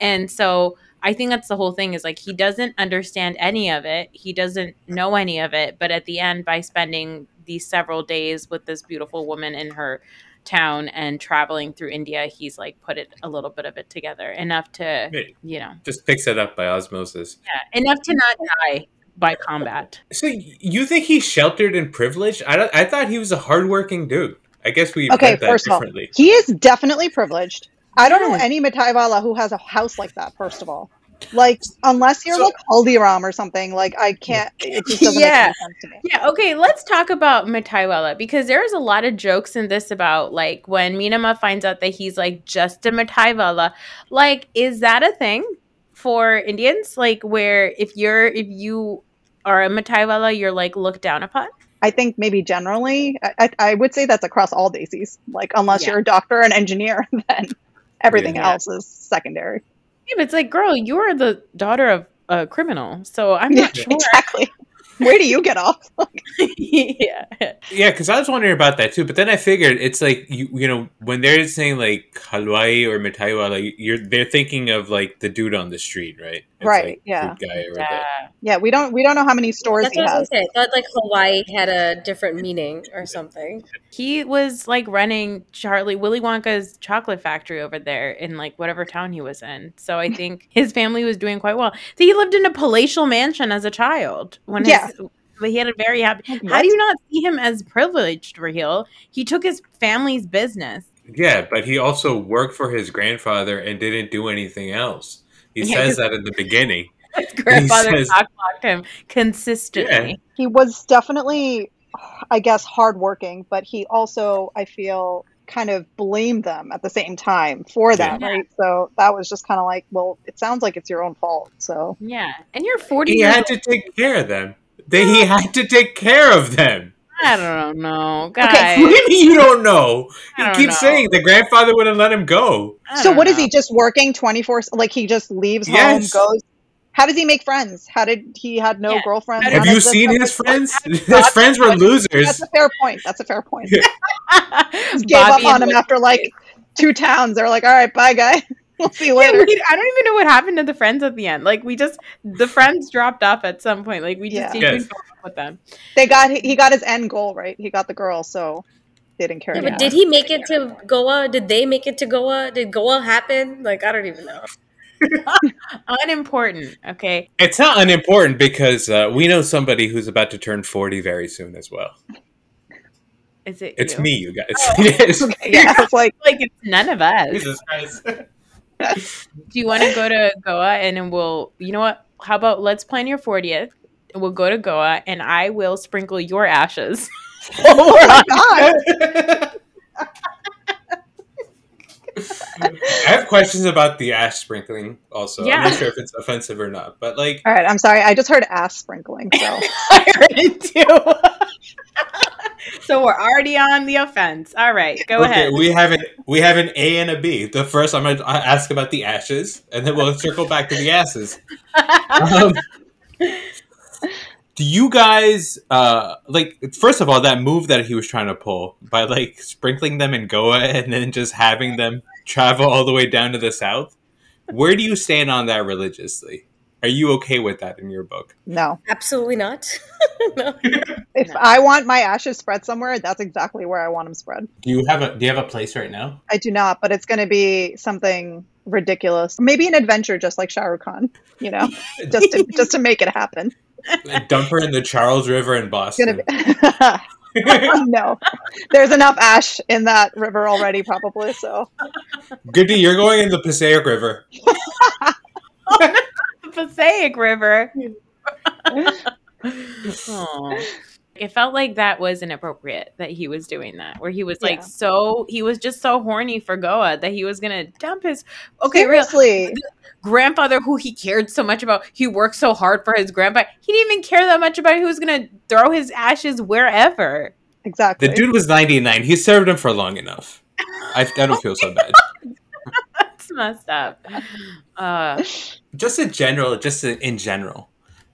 And so I think that's the whole thing is like he doesn't understand any of it. He doesn't know any of it. But at the end, by spending these several days with this beautiful woman in her town and traveling through India, he's like put it a little bit of it together enough to, Right. you know, Just picks it up by osmosis. yeah, enough to not die by combat. So you think he's sheltered and privileged? I don't, I thought he was a hardworking dude. I guess we Okay, read that first of all, he is definitely privileged. I don't know Yes. any Mithaiwala who has a house like that, first of all. Like, unless you're So- like Haldiram or something, like, I can't, it just doesn't Yeah. make any sense to me. Yeah, okay, let's talk about Mataiwala because there's a lot of jokes in this about like when Meenamma finds out that he's like just a Mataiwala. Like, is that a thing for Indians? Like where if you're if you are a Mataiwala, you're like looked down upon? I think maybe generally, I, I, I would say that's across all desis. Like, unless Yeah. you're a doctor and engineer, [LAUGHS] then everything Yeah. else is secondary. Yeah, but it's like, girl, you're the daughter of a criminal, so I'm Yeah, not sure. exactly. Where do you get off? [LAUGHS] [LAUGHS] yeah. Yeah, because I was wondering about that too. But then I figured it's like you you know when they're saying like halwai or mitaiwa, like you're they're thinking of like the dude on the street, right? It's Right, like, yeah. guy Yeah. Yeah, we don't we don't know how many stores That's he what I has. was gonna. I thought like halwai had a different meaning or something. He was like running Charlie Willy Wonka's chocolate factory over there in like whatever town he was in. So I [LAUGHS] think his family was doing quite well. So he lived in a palatial mansion as a child. When his, but he had a very happy. How do you not see him as privileged, Raheel? He took his family's business. yeah, but he also worked for his grandfather and didn't do anything else. He Yeah, says 'cause- that in the beginning. [LAUGHS] His grandfather says- cockblocked him consistently. he was definitely i guess hardworking but he also i feel kind of blamed them at the same time for that Yeah. right so that was just kind of like well it sounds like it's your own fault so Yeah, and you're 40 He years had to take care of them. They, he had to take care of them. I don't know, [LAUGHS] guys. Okay, What do you don't know? He don't keeps know. saying the grandfather wouldn't let him go. So don't what is he just working 24 like he just leaves Yes. home goes how does he make friends how did he had no Yeah. girlfriend Have you seen his friends? [LAUGHS] His friends were losers. that's a fair point that's a fair point [LAUGHS] Bobby gave up on him after like two towns they're like all right bye guy we'll see you Yeah, we- I don't even know what happened to the friends at the end. Like we just the friends dropped off at some point. Like we just Yeah. didn't Yes. follow up with them. they got he got his end goal right he got the girl so they didn't care Yeah, but did he make it to Goa? Did they make it to Goa? Did Goa happen? Like I don't even know. [LAUGHS] Unimportant. Okay. It's not unimportant because uh, we know somebody who's about to turn 40 very soon as well. Is it? It's you? me, you guys. [LAUGHS] It is. [LAUGHS] yeah it's like Like it's none of us. Jesus Christ. Do you want to go to Goa and then we'll? You know what? How about let's plan your fortieth. We'll go to Goa and I will sprinkle your ashes. [LAUGHS] oh my [LAUGHS] god I have questions about the ash sprinkling also. Yeah. I'm not sure if it's offensive or not, but like, all right i'm sorry i just heard ash sprinkling so [LAUGHS] I heard it too. So we're already on the offense. All right, go okay, ahead. we have an we have an A and a B. The first I'm gonna ask about the ashes, and then we'll circle back to the asses. Um, Do you guys uh like first of all that move that he was trying to pull by like sprinkling them in Goa and then just having them travel all the way down to the south? Where do you stand on that religiously? Are you okay with that in your book? No. Absolutely not. [LAUGHS] no. [LAUGHS] If No. I want my ashes spread somewhere, that's exactly where I want them spread. Do you have a do you have a place right now? I do not, but it's going to be something ridiculous. Maybe an adventure, just like Shah Rukh Khan. You know, [LAUGHS] just to, just to make it happen. Dump her in the Charles River in Boston. be no. There's enough ash in that river already, probably. So Goody, you're going in the Passaic River. The Passaic River. It felt like that was inappropriate that he was doing that, where he was like Yeah. so he was just so horny for Goa that he was gonna dump his okay real seriously, grandfather who he cared so much about. He worked so hard for his grandpa. He didn't even care that much about who was gonna throw his ashes wherever. exactly. The dude was 99. He served him for long enough. I, I don't feel so bad. [LAUGHS] That's messed up. Uh, Just in general, just in, in general,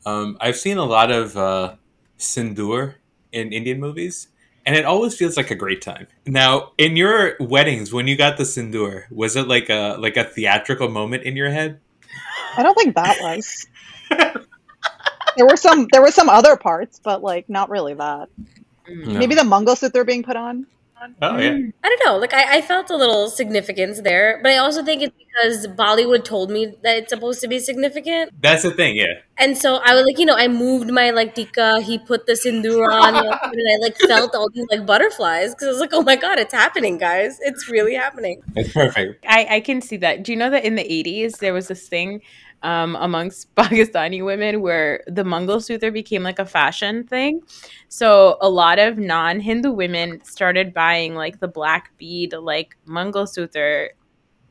um, I've seen a lot of uh, sindoor in Indian movies, and it always feels like a great time. Now, in your weddings, when you got the sindoor, was it like a like a theatrical moment in your head? I don't think that was. [LAUGHS] there were some. There were some other parts, but like not really that. mm. No. Maybe the Mangalsutra being put on. Oh yeah, mm. I don't know. Like I, I felt a little significance there, but I also think it's because Bollywood told me that it's supposed to be significant, that's the thing. Yeah, and so I was like, you know, I moved my like tika. He put the sindoor on, and I like felt all these like butterflies because I was like, oh my god, it's happening, guys! It's really happening. it's perfect. I, I can see that. Do you know that in the 80s there was this thing um, amongst [LAUGHS] Pakistani women where the Mangalsutra became like a fashion thing? So a lot of non Hindu women started buying like the black bead, like Mangalsutra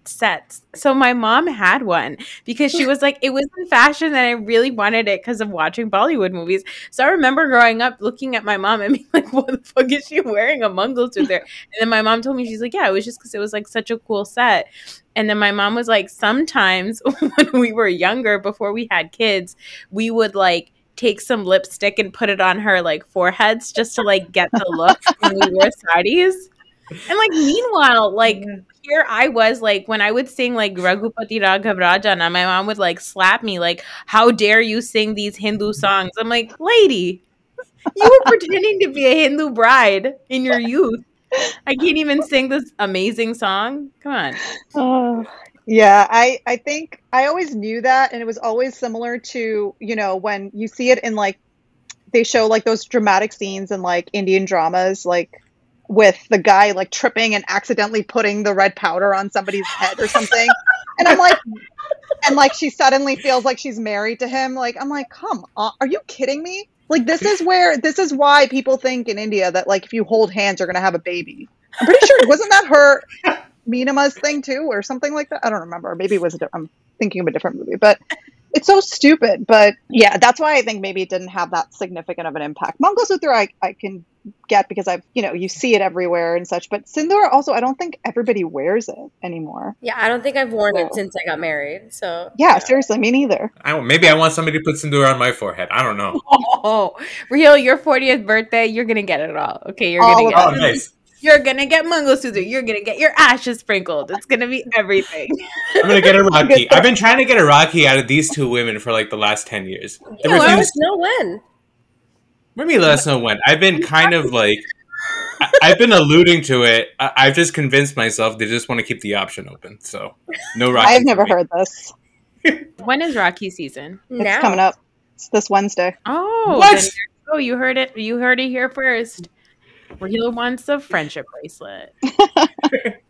sets. So my mom had one because she was like, it was in fashion and I really wanted it because of watching Bollywood movies. So I remember growing up looking at my mom and [LAUGHS] being like, what the fuck is she wearing a there? And then my mom told me, she's like, yeah, it was just because it was like such a cool set. And then my mom was like, sometimes [LAUGHS] when we were younger, before we had kids, we would like take some lipstick and put it on her like foreheads just to like get the look when we wore [LAUGHS] saris. And like meanwhile, like mm. Here I was like when I would sing like Raghupati Raghav Rajana, my mom would like slap me like, "How dare you sing these Hindu songs?" I'm like, "Lady, you were pretending to be a Hindu bride in your youth. I can't even sing this amazing song. Come on." Oh, [SIGHS] yeah, I I think I always knew that, and it was always similar to you know when you see it in like they show like those dramatic scenes in like Indian dramas, like with the guy like tripping and accidentally putting the red powder on somebody's head or something, and I'm like, and like she suddenly feels like she's married to him. Like I'm like, come on, are you kidding me? Like this is where this is why people think in India that like if you hold hands you're gonna have a baby. I'm pretty sure wasn't that her Meenamma's thing too, or something like that. I don't remember. Maybe it was. A, I'm thinking of a different movie, but it's so stupid. But yeah, that's why I think maybe it didn't have that significant of an impact. Mangalsutra, I I can get because I've you know you see it everywhere and such. But Sindoor also, I don't think everybody wears it anymore. Yeah, I don't think I've worn No. it since I got married. So Yeah, seriously, me neither. I maybe I want somebody to put sindoor on my forehead. I don't know. [LAUGHS] Oh, Real, your 40th birthday, you're gonna get it all. Okay, you're All gonna of get. Oh, nice. You're gonna get Mangalsutra. You're gonna get your ashes sprinkled. It's gonna be everything. [LAUGHS] I'm gonna get a [LAUGHS] Rakhi. I've been trying to get a Rakhi out of these two women for like the last ten years. They yeah, let refuse. us know when. Maybe let us know when. I've been kind of like, I, I've been alluding to it. I, I've just convinced myself they just want to keep the option open. So no Rakhi. I have never heard this. [LAUGHS] When is Rakhi season? It's now. coming up. It's this Wednesday. Oh, What? then there you go. You heard it. You heard it here first. Real wants a friendship bracelet. [LAUGHS] [LAUGHS]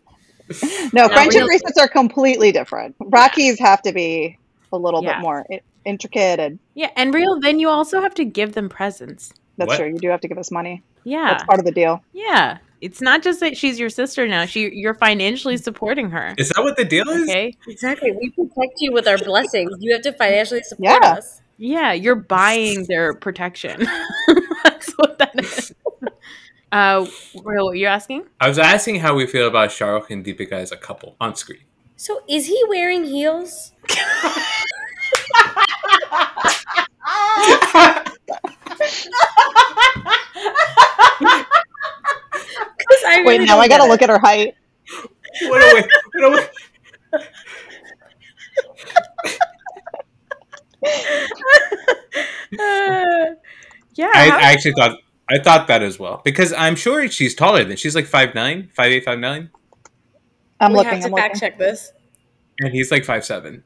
No, Yeah, friendship real- bracelets are completely different. Rakhis have to be a little Yeah. bit more i- intricate, and Yeah, and real. Then you also have to give them presents. that's What? true. You do have to give us money. Yeah, That's part of the deal. yeah. It's not just that she's your sister now. She, you're financially supporting her. Is that what the deal is? Okay. Exactly. We protect you with our blessings. You have to financially support Yeah. us. Yeah, you're buying their protection. [LAUGHS] That's what that is. Uh, real, what you're asking? I was asking how we feel about Shah Rukh and Deepika as a couple on screen. So is he wearing heels? [LAUGHS] I Wait, now I gotta get look at her height. What a way! What a way! [LAUGHS] Uh, yeah. I, I actually thought I thought that as well because I'm sure she's taller than she's like five nine, five eight, five nine. I'm we looking. have to I'm fact looking. check this. and he's like five seven.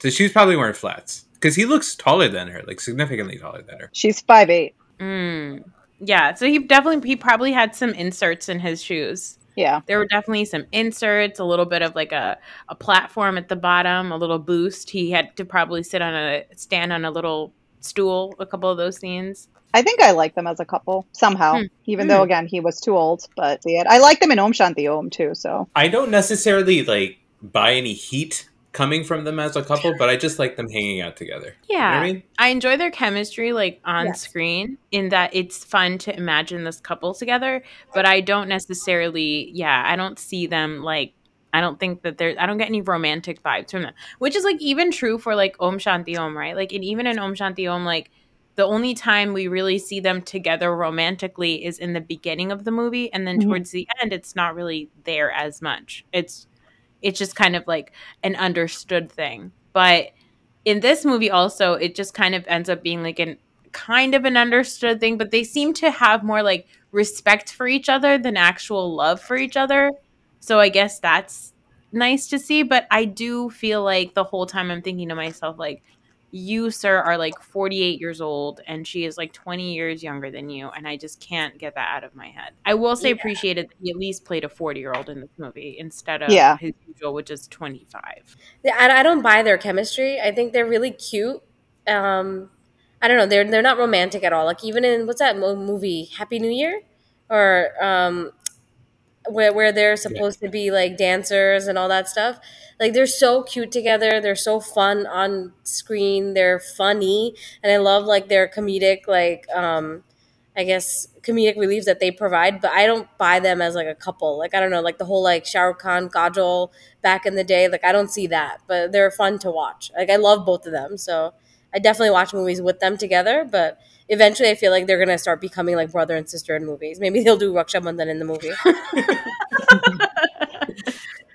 So she's probably wearing flats because he looks taller than her, like significantly taller than her. She's five eight. Mm. Yeah, so he definitely he probably had some inserts in his shoes. Yeah. There were definitely some inserts, a little bit of like a, a platform at the bottom, a little boost. He had to probably sit on a stand on a little stool, a couple of those scenes. I think I like them as a couple somehow, Hmm. even Hmm. though again he was too old. But yeah, I like them in Om Shanti Om too. So I don't necessarily like buy any heat coming from them as a couple, but I just like them hanging out together. You know Yeah. I mean? I enjoy their chemistry like on Yes. screen in that it's fun to imagine this couple together, but I don't necessarily yeah, I don't see them like I don't think that there I don't get any romantic vibes from them. Which is like even true for like Om Shanti Om, right? Like and even in Om Shanti Om like the only time we really see them together romantically is in the beginning of the movie and then Mhm. towards the end it's not really there as much. It's it's just kind of like an understood thing. But in this movie also it just kind of ends up being like an kind of an understood thing but they seem to have more like respect for each other than actual love for each other so i guess that's nice to see but i do feel like the whole time i'm thinking to myself like you sir are like 48 years old and she is like 20 years younger than you and i just can't get that out of my head i will say Yeah. appreciated that he at least played a 40 year old in this movie instead of Yeah. his usual which is 25 Yeah, I, I don't buy their chemistry. I think they're really cute. Um, I don't know. They're they're not romantic at all. Like even in what's that movie, Happy New Year, or um, where where they're supposed to be like dancers and all that stuff. Like they're so cute together. They're so fun on screen. They're funny, and I love like their comedic like um, I guess comedic relief that they provide. But I don't buy them as like a couple. Like I don't know, like the whole like Shah Rukh Khan Kajol back in the day. Like I don't see that, but they're fun to watch. Like I love both of them, so I definitely watch movies with them together. But eventually, I feel like they're gonna start becoming like brother and sister in movies. Maybe they'll do Raksha Bandhan in the movie. [LAUGHS]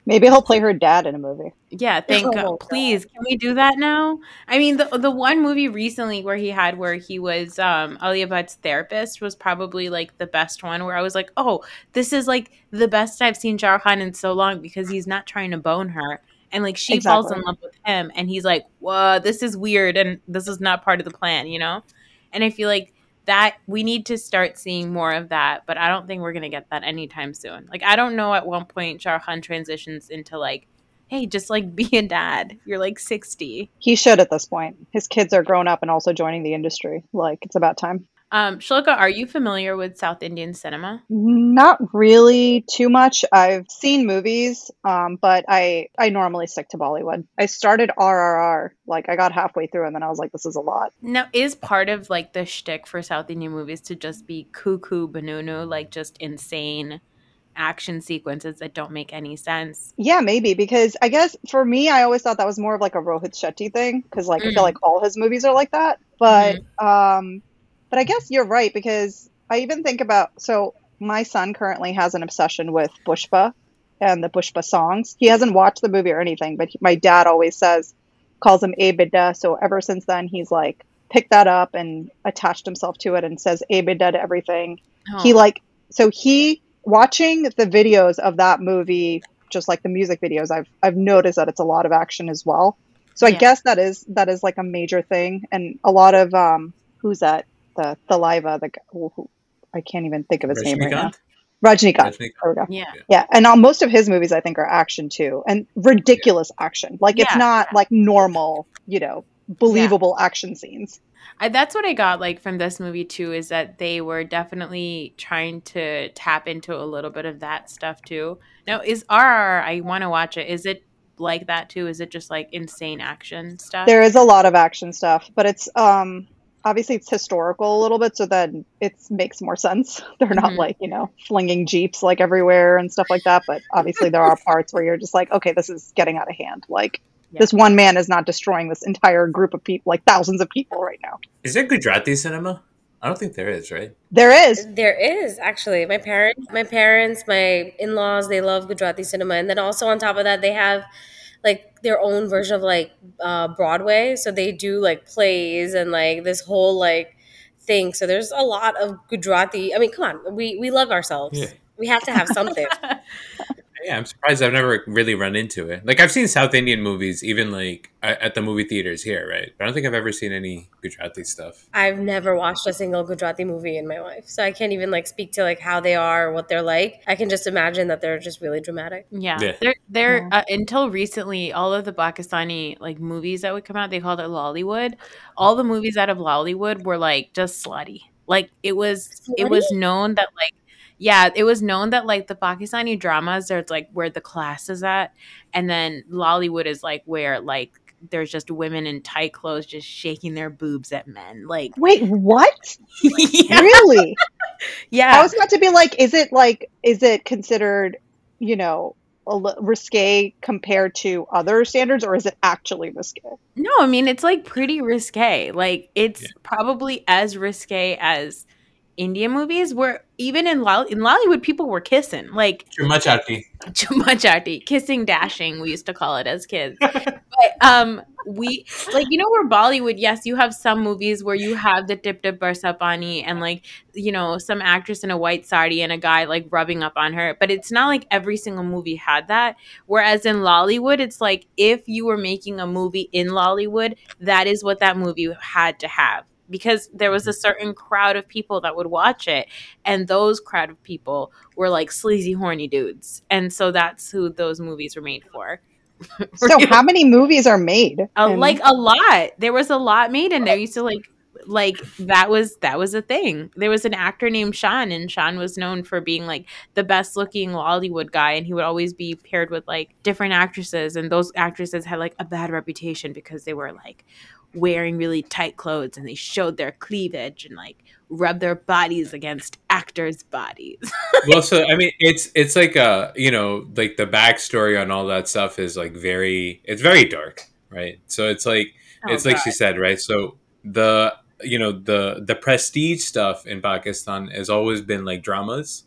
maybe he'll play her dad in a movie. Yeah, thank [LAUGHS] Oh, God. God. Please, can we do that now? I mean, the the one movie recently where he had where he was um Alia Bhatt's therapist was probably like the best one where I was like, "Oh, this is like the best I've seen Shah Khan in so long because he's not trying to bone her." And like she falls in love with him and he's like, "Whoa, this is weird and this is not part of the plan," you know? And I feel like that we need to start seeing more of that, but I don't think we're gonna get that anytime soon. Like I don't know at one point Rukh transitions into like hey, just like be a dad. You're like 60. He should at this point. His kids are grown up and also joining the industry. Like it's about time. Um, Shloka, are you familiar with South Indian cinema? Not really too much. I've seen movies, um, but I I normally stick to Bollywood. I started RRR, like I got halfway through, and then I was like, this is a lot. Now, is part of like the shtick for South Indian movies to just be cuckoo banunu, like just insane action sequences that don't make any sense? Yeah, maybe because I guess for me, I always thought that was more of like a Rohit Shetty thing because like I Mm. feel like all his movies are like that. But um, but I guess you're right because I even think about so my son currently has an obsession with Pushpa and the Pushpa songs. He hasn't watched the movie or anything, but he, my dad always says calls him A Bidda. So ever since then, he's like picked that up and attached himself to it and says A Bidda to everything he like so he watching the videos of that movie just like the music videos i've i've noticed that it's a lot of action as well so i Yeah. guess that is that is like a major thing and a lot of um who's that the the liva the who, who i can't even think of his name right now Rajnikant? rajnikant Rajnikant. there we go yeah. yeah and uh, most of his movies i think are action too and ridiculous action like it's Yeah. not like normal you know believable action scenes I, that's what I got like from this movie too is that they were definitely trying to tap into a little bit of that stuff too. Now, is RR, I want to watch it. Is it like that too? Is it just like insane action stuff? There is a lot of action stuff, but it's um obviously it's historical a little bit, so then it makes more sense. [LAUGHS] They're not Mhm. like you know flinging jeeps like everywhere and stuff like that. But obviously there are [LAUGHS] parts where you're just like, okay, this is getting out of hand. Like Yeah. this one man is not destroying this entire group of people, like thousands of people right now. Is there Gujarati cinema? I don't think there is, right? There is. There is actually my parents, my parents, my in laws. They love Gujarati cinema, and then also on top of that, they have like their own version of like uh, Broadway. So they do like plays and like this whole like thing. So there's a lot of Gujarati. I mean, come on, we we love ourselves. Yeah. We have to have something. [LAUGHS] Yeah, I'm surprised I've never really run into it. Like I've seen South Indian movies, even like at the movie theaters here, right? But I don't think I've ever seen any Gujarati stuff. I've never watched a single Gujarati movie in my life, so I can't even like speak to like how they are, or what they're like. I can just imagine that they're just really dramatic. Yeah, Yeah. they're they're uh, until recently, all of the Pakistani like movies that would come out, they called it Lollywood. All the movies out of Lollywood were like just slutty. Like it was, it was known that like, yeah, it was known that like the Pakistani dramas, there's like where the class is at, and then Lollywood is like where like there's just women in tight clothes just shaking their boobs at men. Like, Wait, what? [LAUGHS] yeah, Really? yeah. I was about to be like, is it like, is it considered, you know, a risque compared to other standards, or is it actually risque? No, I mean it's like pretty risque. Like it's Yeah. probably as risque as Indian movies where even in Lol- in Lollywood people were kissing. Like Chumachati. [LAUGHS] chumachati, kissing dashing, we used to call it as kids. but um we like you know where Bollywood, yes, you have some movies where you have the tip tip barsapani and like you know some actress in a white sari and a guy like rubbing up on her, but it's not like every single movie had that. Whereas in Lollywood, it's like if you were making a movie in Lollywood, that is what that movie had to have because there was a mm-hmm. certain crowd of people that would watch it and those crowd of people were like sleazy horny dudes and so that's who those movies were made for. [LAUGHS] So, how many movies are made? a, in- like a lot. There was a lot made and there. Used to like like that was that was a thing. There was an actor named Shaan and Shaan was known for being like the best looking Hollywood guy and he would always be paired with like different actresses and those actresses had like a bad reputation because they were like wearing really tight clothes and they showed their cleavage and like rubbed their bodies against actors bodies [LAUGHS] well, so I mean, it's it's like a you know, like the backstory on all that stuff is like very, it's very dark, right? So it's like it's like she said, right? So the you know the the prestige stuff in Pakistan has always been like dramas.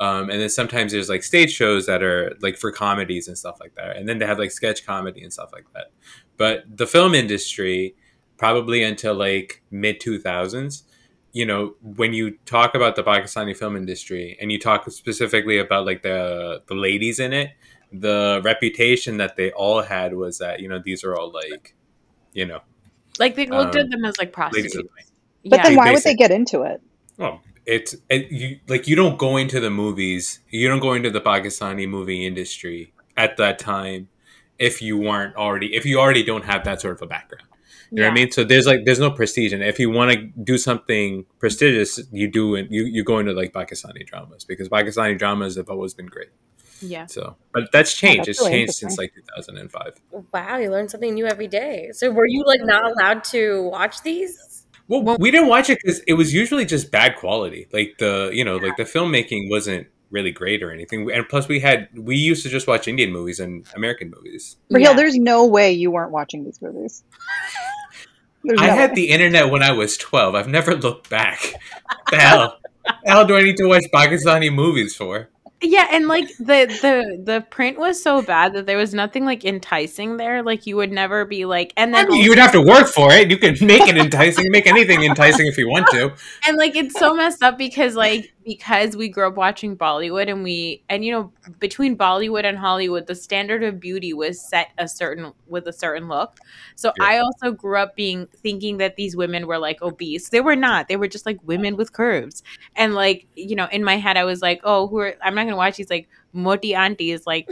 Um, and then sometimes there's like stage shows that are like for comedies and stuff like that. And then they have like sketch comedy and stuff like that. But the film industry, probably until like mid 2000s, you know, when you talk about the Pakistani film industry and you talk specifically about like the the ladies in it, the reputation that they all had was that, you know, these are all like, you know, like they looked Um, at them as like prostitutes the but then why would they get into it? Well, it's it, you like you don't go into the movies, you don't go into the Pakistani movie industry at that time if you weren't already if you already don't have that sort of a background. You know what I mean? So there's like there's no prestige and. If you want to do something prestigious, you do it. You you go into like Pakistani dramas because Pakistani dramas have always been great. yeah So, but that's changed. that's it's really changed since like 2005. Wow, you learn something new every day. So were you like not allowed to watch these? Well, Well- we didn't watch it because it was usually just bad quality. Like the you know like the filmmaking wasn't really great or anything. And plus, we had we used to just watch Indian movies and American movies. Raheel, Yeah. there's no way you weren't watching these movies. [LAUGHS] There's I no had way. the internet when I was twelve. I've never looked back. the hell? the hell do I need to watch Pakistani movies for? Yeah, and like the the the print was so bad that there was nothing like enticing there. Like you would never be like, and I then mean, you would have to work for it. You can make it enticing, make anything enticing if you want to. [LAUGHS] and like it's so messed up because like because we grew up watching Bollywood and we and you know between Bollywood and Hollywood the standard of beauty was set a certain with a certain look. So Yeah. I also grew up being thinking that these women were like obese. They were not. They were just like women with curves. And like you know in my head I was like, oh, who are I'm not gonna watch these like moti aunties like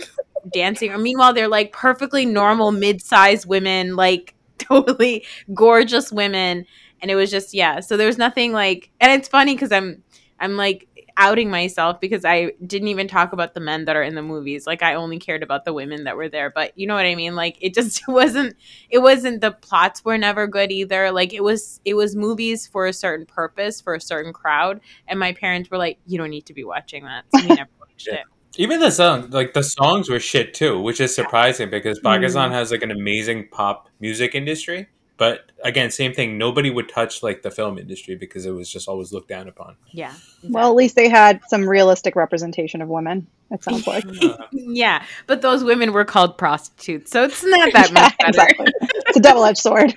dancing. Or meanwhile they're like perfectly normal mid-sized women like [LAUGHS] totally gorgeous women and it was just yeah so there was nothing like and it's funny because i'm i'm like outing myself because i didn't even talk about the men that are in the movies. Like i only cared about the women that were there. But you know what i mean? Like it just [LAUGHS] wasn't it wasn't the plots were never good either. Like it was it was movies for a certain purpose for a certain crowd. And my parents were like you don't need to be watching that. So we [LAUGHS] never watched Yeah. it. Even the song, like the songs were shit too, which is surprising because Pakistan mm-hmm. has like an amazing pop music industry, But again, same thing. Nobody would touch like the film industry because it was just always looked down upon. Yeah. Well, at least they had some realistic representation of women. It sounds like. yeah, but those women were called prostitutes, so it's not that [LAUGHS] much better. exactly. It's a double-edged sword.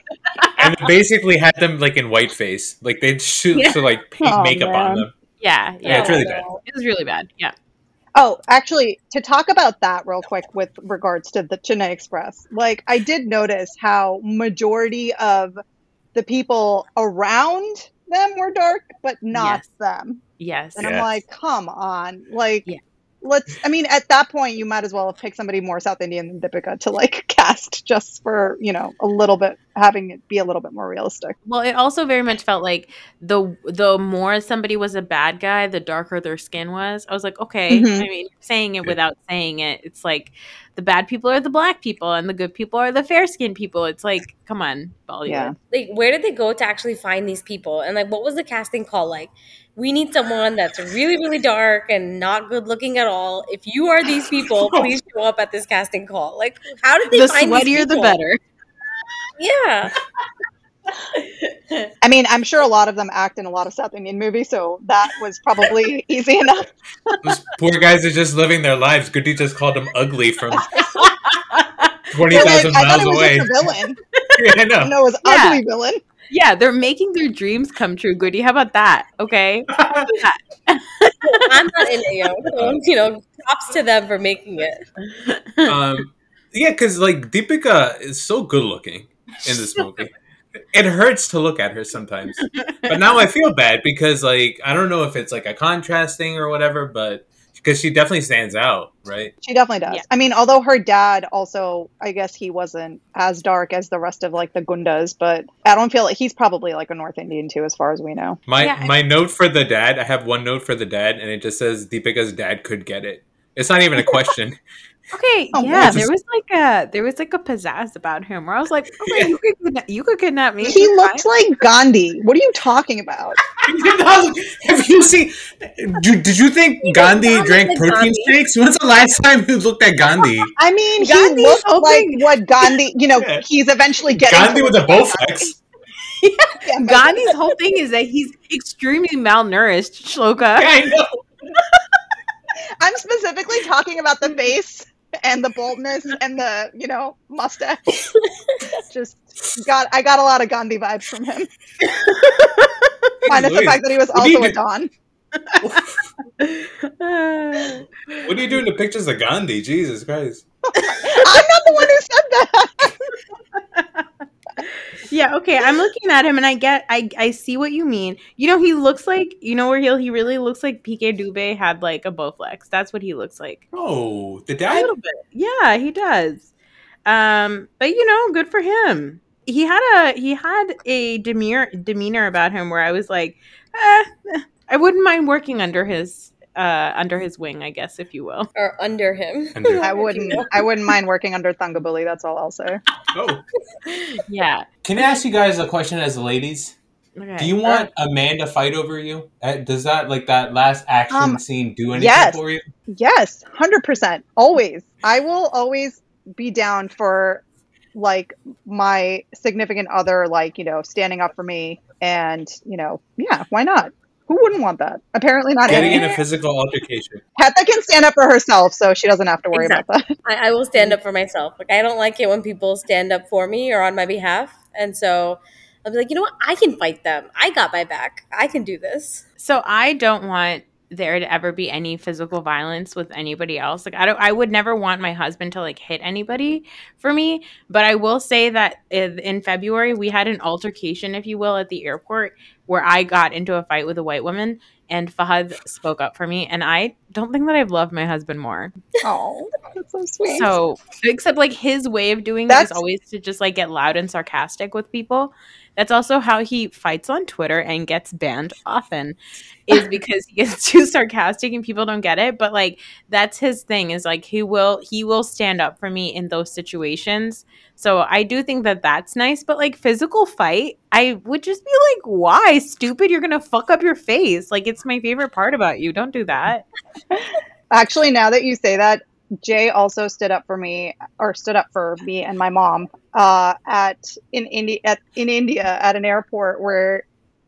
and they basically had them like in whiteface. Like they'd shoot Yeah. to like paint Oh, makeup on them. Yeah, Yeah, yeah, it's really bad. it was really bad. Yeah. Oh, actually, to talk about that real quick with regards to the Chennai Express, like I did notice how majority of the people around them were dark, but not Yes. them. Yes. And Yeah. I'm like, come on, like. Yeah. Let's. I mean, at that point, you might as well have picked somebody more South Indian than Deepika to like [LAUGHS] cast, just for you know a little bit having it be a little bit more realistic. Well, it also very much felt like the the more somebody was a bad guy, the darker their skin was. I was like, okay. Mhm. I mean, saying it without saying it, it's like the bad people are the black people and the good people are the fair skinned people. It's like, come on, Bollywood. Yeah. like where did they go to actually find these people and like what was the casting call like we need someone that's really really dark and not good looking at all if you are these people [LAUGHS] please show up at this casting call like how did they The find these sweatier, the better. yeah I mean, I'm sure a lot of them act in a lot of South Indian movies, so that was probably [LAUGHS] easy enough. Those poor guys are just living their lives. Goody just called them ugly from [LAUGHS] twenty They're like, I thought miles it was away. just a villain. [LAUGHS] yeah, I know. No, it was Yeah. ugly villain. yeah, they're making their dreams come true, Goody. How about that? Okay. i'm not in it so you know props to them for making it um, yeah, because like Deepika is so good looking in this movie. It hurts to look at her sometimes, but now I feel bad because like I don't know if it's like a contrast thing or whatever, but because she definitely stands out, right? She definitely does. Yeah. I mean, although her dad also, I guess he wasn't as dark as the rest of like the Gundas, but I don't feel like he's probably like a North Indian too, as far as we know. My Yeah, I- my note for the dad, I have one note for the dad, and it just says Deepika's dad could get it. It's not even a question. [LAUGHS] Okay, Oh, yeah, wow. there was like a there was like a pizzazz about him where I was like, [LAUGHS] okay, Yeah. you could kidna- you could kidnap me. He You're looked like Gandhi. What are you talking about? [LAUGHS] have you seen? Do, did you think Gandhi drank like protein Gandhi. shakes? When's the last time you looked at Gandhi? I mean, he Gandhi's looked whole like what Gandhi, you know, Yeah. he's eventually getting Gandhi with a Bowflex. Gandhi. [LAUGHS] Yeah, Gandhi's whole thing is that he's extremely malnourished, Shloka. Yeah, I know. I'm specifically talking about the face and the boldness and the, you know, mustache. [LAUGHS] Just got, I got a lot of Gandhi vibes from him. [LAUGHS] Minus the fact that he was what do also a Don. What are you doing to pictures of Gandhi? Jesus Christ! [LAUGHS] I'm not the one who said that. Yeah, okay. I'm looking at him and I get I I see what you mean. You know, he looks like you know where he he really looks like PK Dubé had like a Bowflex. That's what he looks like. Oh, the A dad. little bit. Yeah, he does. Um, but you know, good for him. He had a he had a demeanor demeanor about him where I was like, eh, eh, I wouldn't mind working under his uh under his wing, I guess, if you will. or under him Under- I wouldn't, I wouldn't mind working under Thangaballi. That's all I'll say. Oh, [LAUGHS] Yeah. can I ask you guys a question as ladies? Okay. Do you want a man to fight over you? Uh, Does that like that last action Um, scene do anything yes. for you? Yes, hundred percent. Always, I will always be down for like my significant other, like you know, standing up for me, and you know, yeah, why not? Who wouldn't want that? Apparently not. Getting Annie. in a physical altercation. Petha can stand up for herself, so she doesn't have to worry about that. I, I will stand up for myself. Like I don't like it when people stand up for me or on my behalf, and so I'll be like, you know what? I can fight them. I got my back. I can do this. So I don't want there to ever be any physical violence with anybody else. Like I don't I would never want my husband to like hit anybody for me, but I will say that in February we had an altercation if you will at the airport where I got into a fight with a white woman and Fahad spoke up for me and I don't think that I've loved my husband more. Oh, that's so sweet. So, except like his way of doing it That's- always to just like get loud and sarcastic with people. That's also how he fights on Twitter and gets banned often, is because he gets [LAUGHS] too sarcastic and people don't get it. But like that's his thing is like he will he will stand up for me in those situations. So I do think that that's nice. But like physical fight, I would just be like, why stupid? You're gonna fuck up your face. Like it's my favorite part about you. Don't do that. [LAUGHS] Actually, now that you say that, Jay also stood up for me, or stood up for me and my mom uh, at in India at in India at an airport where,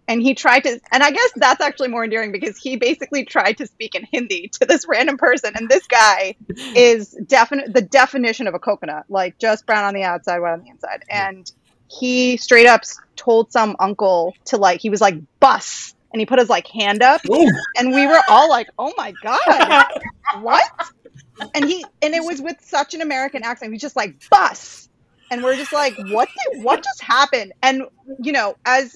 and he tried to, and I guess that's actually more endearing because he basically tried to speak in Hindi to this random person, and this guy is definite the definition of a coconut, like just brown on the outside, white on the inside, and he straight up told some uncle to like he was like bus and he put his like hand up Ooh. [LAUGHS] and we were all like oh my god [LAUGHS] what? And he and it was with such an american accent he's just like bus and we're just like what did, what just happened? And you know as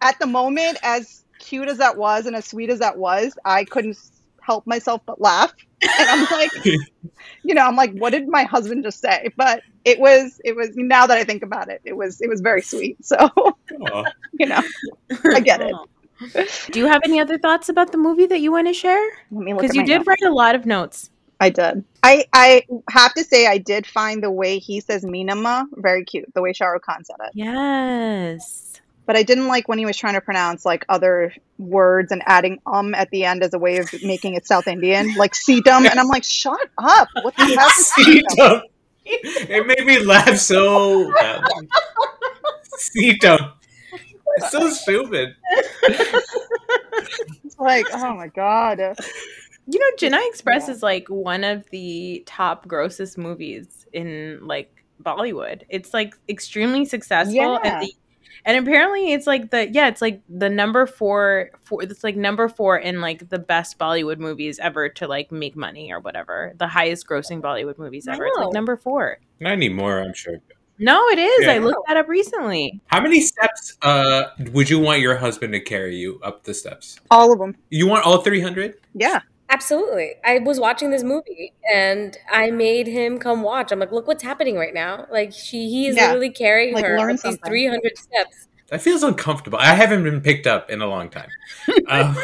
at the moment as cute as that was and as sweet as that was i couldn't help myself but laugh. And i'm like [LAUGHS] you know i'm like what did my husband just say? But it was it was now that i think about it it was it was very sweet. So you know I get it. Do you have any other thoughts about the movie that you want to share? let me look Because you did notes. write a lot of notes. I did. I I have to say I did find the way he says Meenamma very cute. The way Shah Rukh Khan said it, Yes. but I didn't like when he was trying to pronounce like other words and adding um at the end as a way of making it South Indian, like Seedom. And I'm like, shut up! What the hell is [LAUGHS] See, it made me laugh so badly. See, Tom. It's so stupid. It's like, oh my god. You know, Chennai Express Yeah. is like one of the top grossest movies in like Bollywood. It's like extremely successful Yeah. and the and apparently it's like the yeah, it's like the number four for it's like number four in like the best Bollywood movies ever to like make money or whatever. The highest grossing Bollywood movies ever. It's like number four. Not more, I'm sure. No, it is. Yeah. I looked that up recently. How many steps uh, would you want your husband to carry you up the steps? All of them. You want all 300? Yeah. Absolutely. I was watching this movie and I made him come watch. I'm like, look what's happening right now. Like she he is Yeah. literally carrying Like, her learn up these 300 steps. That feels uncomfortable. I haven't been picked up in a long time. [LAUGHS] Um,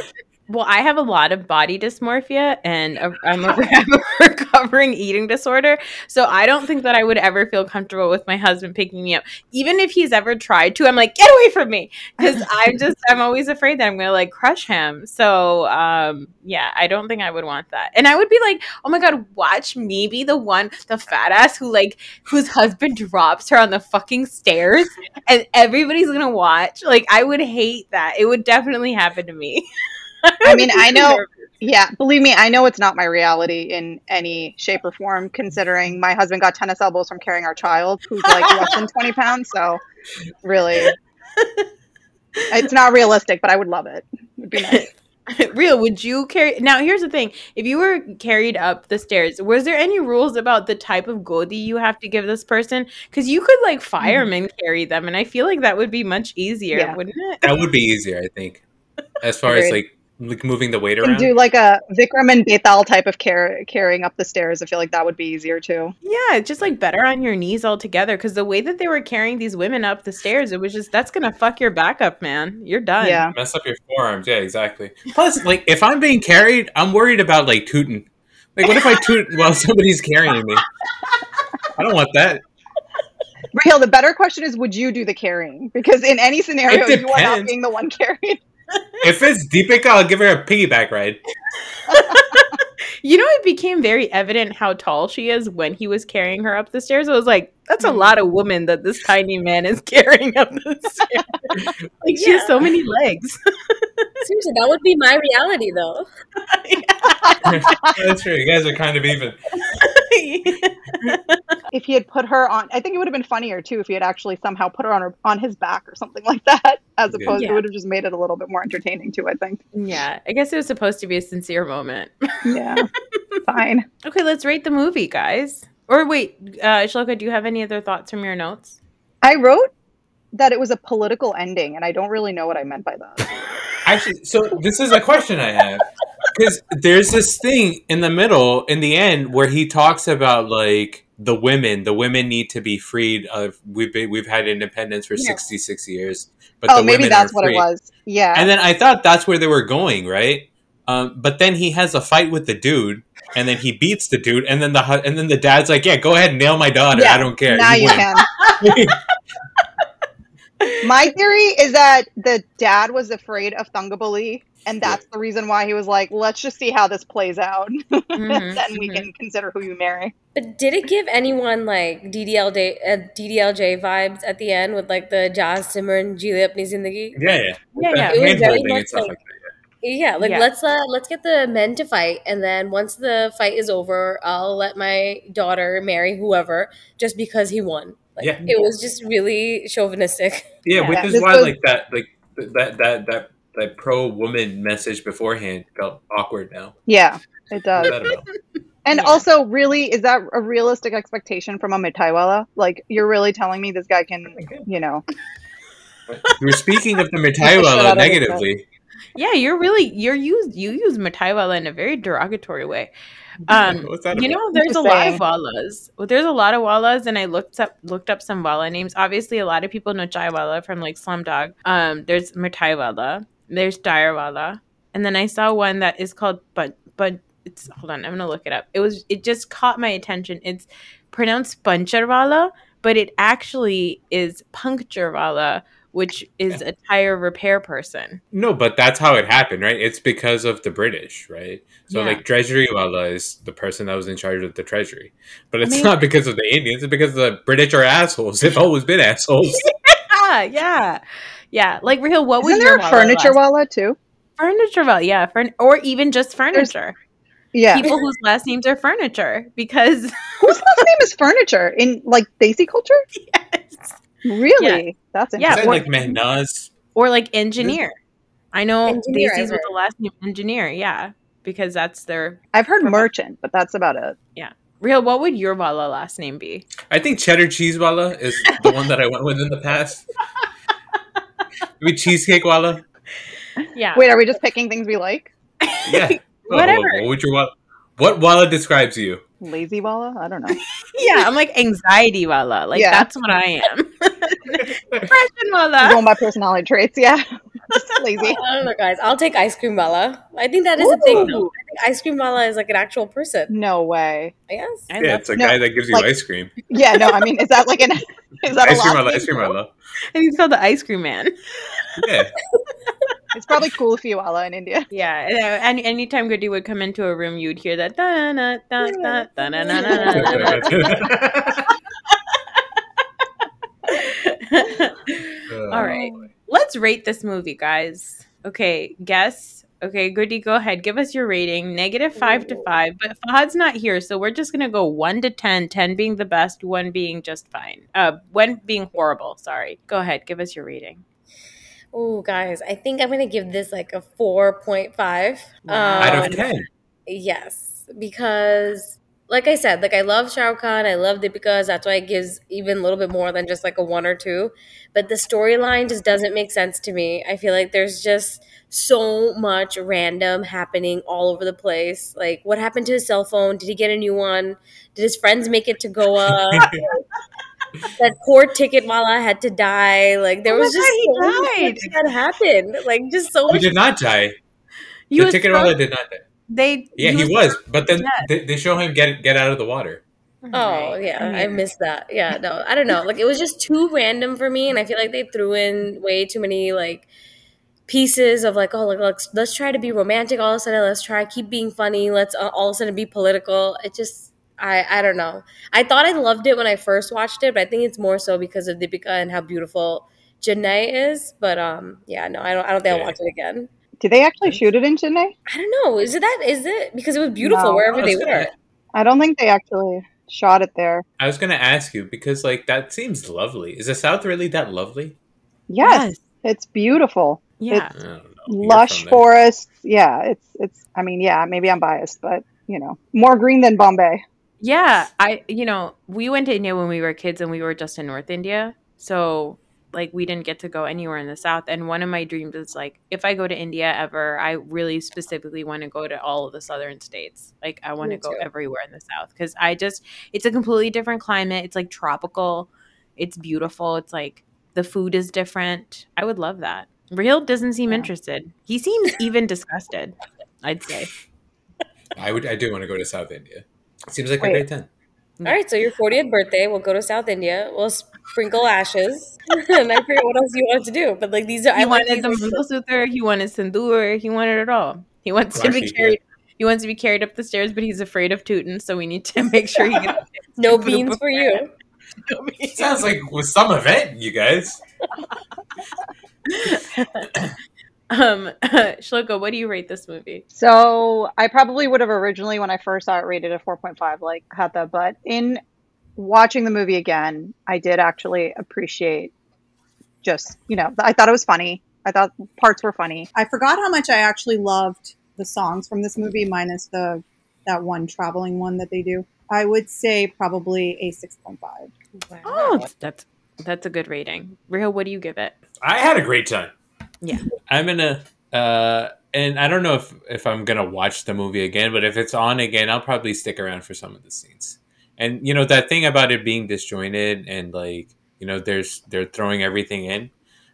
Well, I have a lot of body dysmorphia and a, I'm a, I have a recovering eating disorder. So I don't think that I would ever feel comfortable with my husband picking me up. Even if he's ever tried to, I'm like, get away from me. Because [LAUGHS] I'm just, I'm always afraid that I'm going to like crush him. So um, yeah, I don't think I would want that. And I would be like, oh my God, watch me be the one, the fat ass who like, whose husband drops her on the fucking stairs and everybody's going to watch. Like, I would hate that. It would definitely happen to me. [LAUGHS] I mean, I know. Yeah, believe me, I know it's not my reality in any shape or form, considering my husband got tennis elbows from carrying our child, who's like less than 20 [LAUGHS] pounds. So, really, [LAUGHS] it's not realistic, but I would love it. Would be nice. [LAUGHS] Real, would you carry? Now, here's the thing: if you were carried up the stairs, was there any rules about the type of godi you have to give this person? Because you could like firemen mm-hmm. carry them, and I feel like that would be much easier, Yeah. wouldn't it? that would be easier, I think. As far as like, like moving the weight And around. do like a Vikram and Betaal type of car- carrying up the stairs. I feel like that would be easier too. Yeah, just like better on your knees altogether. Because the way that they were carrying these women up the stairs, it was just that's gonna fuck your back up, man. You're done. Yeah. Mess up your forearms. Yeah, exactly. Plus, like, if I'm being carried, I'm worried about like tooting. Like, what if I toot [LAUGHS] while somebody's carrying me? I don't want that. Raheel, the better question is would you do the carrying? Because in any scenario, you are not being the one [LAUGHS] carried. If it's Deepika, I'll give her a piggyback ride. [LAUGHS] You know, it became very evident how tall she is when he was carrying her up the stairs. I was like, that's a mm. lot of woman that this tiny man is carrying up the [LAUGHS] stairs. like she has so many legs. Seriously, that would be my reality though. [LAUGHS] That's true. You guys are kind of even. [LAUGHS] If he had put her on, I think it would have been funnier too if he had actually somehow put her on her on his back or something like that, as Yeah. opposed Yeah. it would have just made it a little bit more entertaining too. I think. yeah, I guess it was supposed to be a sincere moment. Yeah, [LAUGHS] fine. Okay, let's rate the movie, guys. Or wait, uh, Shloka, do you have any other thoughts from your notes? I wrote that it was a political ending, and I don't really know what I meant by that. [LAUGHS] Actually, so this is a question I have because there's this thing in the middle, in the end, where he talks about like the women. The women need to be freed. Of we've been, we've had independence for Yeah. 66 years, but oh, maybe that's what it was. Yeah. And then I thought that's where they were going, right? Um, but then he has a fight with the dude, and then he beats the dude, and then the and then the dad's like, "Yeah, go ahead and nail my daughter. Yeah, I don't care." now you win." can. [LAUGHS] My theory is that the dad was afraid of Thangaballi and that's the reason why he was like, let's just see how this plays out. [LAUGHS] Mhm, then we mhm. can consider who you marry. But did it give anyone like DDLJ, uh, DDLJ vibes at the end with like the Ja Simran Ja Jee Le Apni Zindagi? Yeah, yeah. Yeah, yeah. The It was very much like- like. Yeah, like Yeah. let's uh let's get the men to fight, and then once the fight is over, I'll let my daughter marry whoever just because he won. Like, Yeah. it was just really chauvinistic. Yeah, Yeah. which is this why was- like that like that that that that pro woman message beforehand felt awkward now. Yeah, it What's does. that about? And Yeah. also, really, is that a realistic expectation from a Mitaiwala? Like, you're really telling me this guy can, you know, You were speaking of the [LAUGHS] Shut out Mitaiwala negatively. Yeah, you're really you're used you use Mataiwala in a very derogatory way. Um, What's that you about? know, there's a Just lot of wallas. Well, there's a lot of wallas, and I looked up looked up some walla names. Obviously, a lot of people know Chaiwala from like Slumdog. Um, there's Mataiwala, there's Direwala, and then I saw one that is called but but it's hold on, I'm gonna look it up. It was it just caught my attention. It's pronounced Pancharwala, but it actually is Puncturewala, which is a tire repair person. No, but that's how it happened, right? It's because of the British, right? So Yeah. like Treasury Wala is the person that was in charge of the treasury. But it's mean- not because of the Indians, it's because the British are assholes. They've always been assholes. [LAUGHS] Yeah, yeah, yeah. Like real. What isn't was there your a walla furniture last- walla too? Furniture walla, yeah, furn- or even just furniture. Yeah. People whose last names are furniture because [LAUGHS] Whose last name is furniture in like desi culture? yes. Really? That's Yeah, Is that interesting. or- like Mehnaz? or like engineer. I know Engineer, desis with the last name engineer. Yeah, because that's their I've heard From- merchant, but that's about it. Yeah. Real. What would your walla last name be? I think cheddar cheese wala is the one that I went with in the past. [LAUGHS] [LAUGHS] Maybe cheesecake wala. Yeah, Wait, are we just picking things we like? Yeah. [LAUGHS] Whatever. What, what would your wala? What wala describes you? Lazy walla? I don't know. [LAUGHS] yeah. I'm like anxiety walla. Like Yeah. that's what I am. [LAUGHS] Depression walla. Going by personality traits, yeah. [LAUGHS] just lazy. I don't know, guys. I'll take ice cream mala. I think that is a thing. though. I think ice cream mala is like an actual person. No way. Yes. I yeah, love- it's a No, guy that gives you like- ice cream. Yeah, no, I mean, is that like an is that Ice a cream lot? wala, ice cream wala. I think it's called the ice cream man. Yeah. [LAUGHS] It's probably cool if you walla in India. Yeah, and, uh, and anytime Goody would come into a room, you'd hear that. da na da da da na na na [LAUGHS] na na. [LAUGHS] All right, let's rate this movie, guys. Okay, guess. Okay, Goody, go ahead. Give us your rating. Negative five to five. But Fahad's not here, so we're just gonna go one to 10, 10 being the best, one being just fine. Uh, one being horrible. Sorry. Go ahead. Give us your rating. Oh, guys, I think I'm gonna give this like a four point five. Wow. Out Um, of ten. Yes, because like I said, like I love Shah Rukh Khan, I love Deepika. That's why it gives even a little bit more than just like a one or two. But the storyline just doesn't make sense to me. I feel like there's just so much random happening all over the place. Like, what happened to his cell phone? Did he get a new one? Did his friends make it to Goa? [LAUGHS] that poor ticket wala had to die. Like, there Oh was just God, he so much that happened. Like, just so He much. did not die. You the was ticket so- did not die. They. Yeah, you he was, but then Yeah. they, they show him get get out of the water. Oh yeah, I I, missed that. Yeah, no, I don't know. Like it was just too random for me, and I feel like they threw in way too many like pieces of like, oh, like let's let's try to be romantic all of a sudden. Let's try keep being funny. Let's uh, all of a sudden be political. It just, I I don't know. I thought I loved it when I first watched it, but I think it's more so because of Deepika and how beautiful Janae is. But um, yeah, no, I don't. I don't think I'll watch it again. Did they actually shoot it in Chennai? I don't know. Is it that? Is it because it was beautiful No. wherever I they were? gonna- I don't think they actually shot it there. I was gonna ask you because like that seems lovely. Is the South really that lovely? Yes, it's beautiful. Yeah. I don't know. You're Lush forests. Yeah, it's it's. I mean, yeah, maybe I'm biased, but you know, more green than Bombay. Yeah, I you know, we went to India when we were kids and we were just in North India. So like we didn't get to go anywhere in the south and one of my dreams is like if I go to India ever, I really specifically want to go to all of the southern states. Like I want to go everywhere in the south cuz I just it's a completely different climate. It's like tropical. It's beautiful. It's like the food is different. I would love that. Real doesn't seem Yeah. interested. He seems even disgusted, I'd say. [LAUGHS] I would. I do want to go to South India. Seems like Wait. a great time. All right, so your 40th birthday, we'll go to South India. We'll sprinkle ashes, [LAUGHS] and I forget what else you wanted to do. But like these are, He I like wanted the these- Mangalsutra, he wanted Sindoor, he wanted it all. He wants to be Rashi, carried. He wants to be carried up the stairs, but he's afraid of Tootin, so we need to [LAUGHS] make sure he gets [LAUGHS] no beans up for a- you. Sounds like with some event, you guys. Um [LAUGHS] Shloka, what do you rate this movie? So I probably would have originally, when I first saw it, rated a 4.5, like Hatha. But in watching the movie again, I did actually appreciate just, you know, I thought it was funny. I thought parts were funny. I forgot how much I actually loved the songs from this movie, minus the that one traveling one that they do. I would say probably a six point five. Oh, that's that's a good rating. Rio, what do you give it? I had a great time. Yeah. I'm gonna uh and I don't know if if I'm gonna watch the movie again, but if it's on again, I'll probably stick around for some of the scenes. And you know that thing about it being disjointed and like you know there's they're throwing everything in.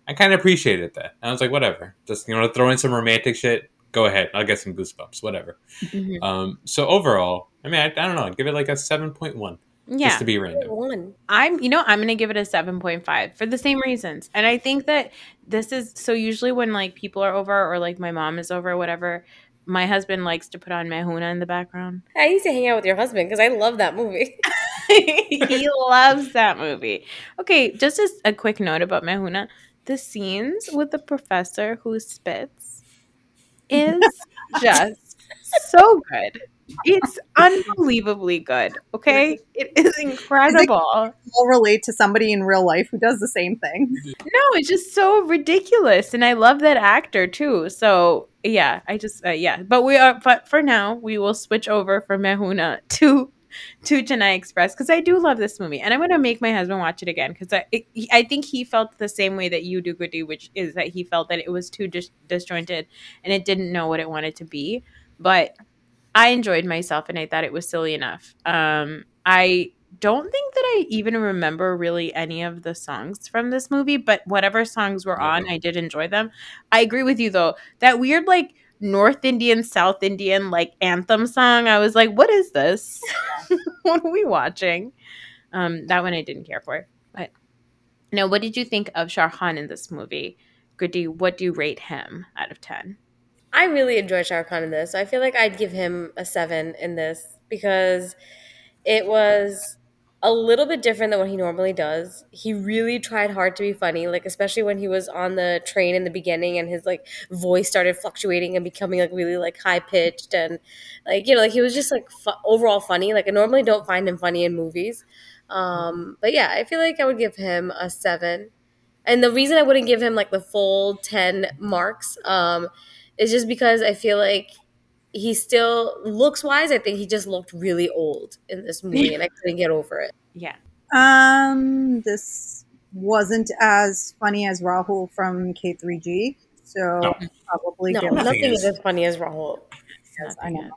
I kind of appreciated that. I was like, whatever, just you know throw in some romantic shit. Go ahead, I'll get some goosebumps, whatever. Mhm. Um, so overall, I mean, I, I don't know, I'd give it like a seven point one, Yeah. just to be random. One. I'm, you know, I'm going to give it a 7.5 for the same reasons. And I think that this is so usually when like people are over or like my mom is over or whatever, my husband likes to put on Main Hoon Na in the background. I used to hang out with your husband because I love that movie. [LAUGHS] [LAUGHS] he loves that movie. Okay, just as a quick note about Main Hoon Na, the scenes with the professor who spits [LAUGHS] is just so good. It's unbelievably good. Okay, it is incredible. I'll relate to somebody in real life who does the same thing. No, it's just so ridiculous, and I love that actor too. So yeah, I just uh, yeah. But we are. But for now, we will switch over from Main Hoon Na to to Chennai Express because I do love this movie, and I'm gonna make my husband watch it again because I it, I think he felt the same way that you do, Goody, which is that he felt that it was too dis- disjointed and it didn't know what it wanted to be. But I enjoyed myself, and I thought it was silly enough. Um, I don't think that I even remember really any of the songs from this movie, but whatever songs were on, I did enjoy them. I agree with you though. That weird like North Indian, South Indian like anthem song, I was like, what is this? [LAUGHS] [LAUGHS] what are we watching? Um, that one I didn't care for. But now, what did you think of Shah Khan in this movie? Goody, what do you rate him out of 10? I really enjoyed Shah Khan in this. I feel like I'd give him a seven in this because it was a little bit different than what he normally does. He really tried hard to be funny, like especially when he was on the train in the beginning and his like voice started fluctuating and becoming like really like high pitched and like you know like he was just like fu- overall funny. Like I normally don't find him funny in movies, um, but yeah, I feel like I would give him a seven. And the reason I wouldn't give him like the full ten marks um, is just because I feel like he still looks wise. I think he just looked really old in this movie, and I couldn't get over it. Yeah. Um, this wasn't as funny as Rahul from K3G, so No. probably No, Nothing nothing is. is as funny as Rahul. Yes, I know.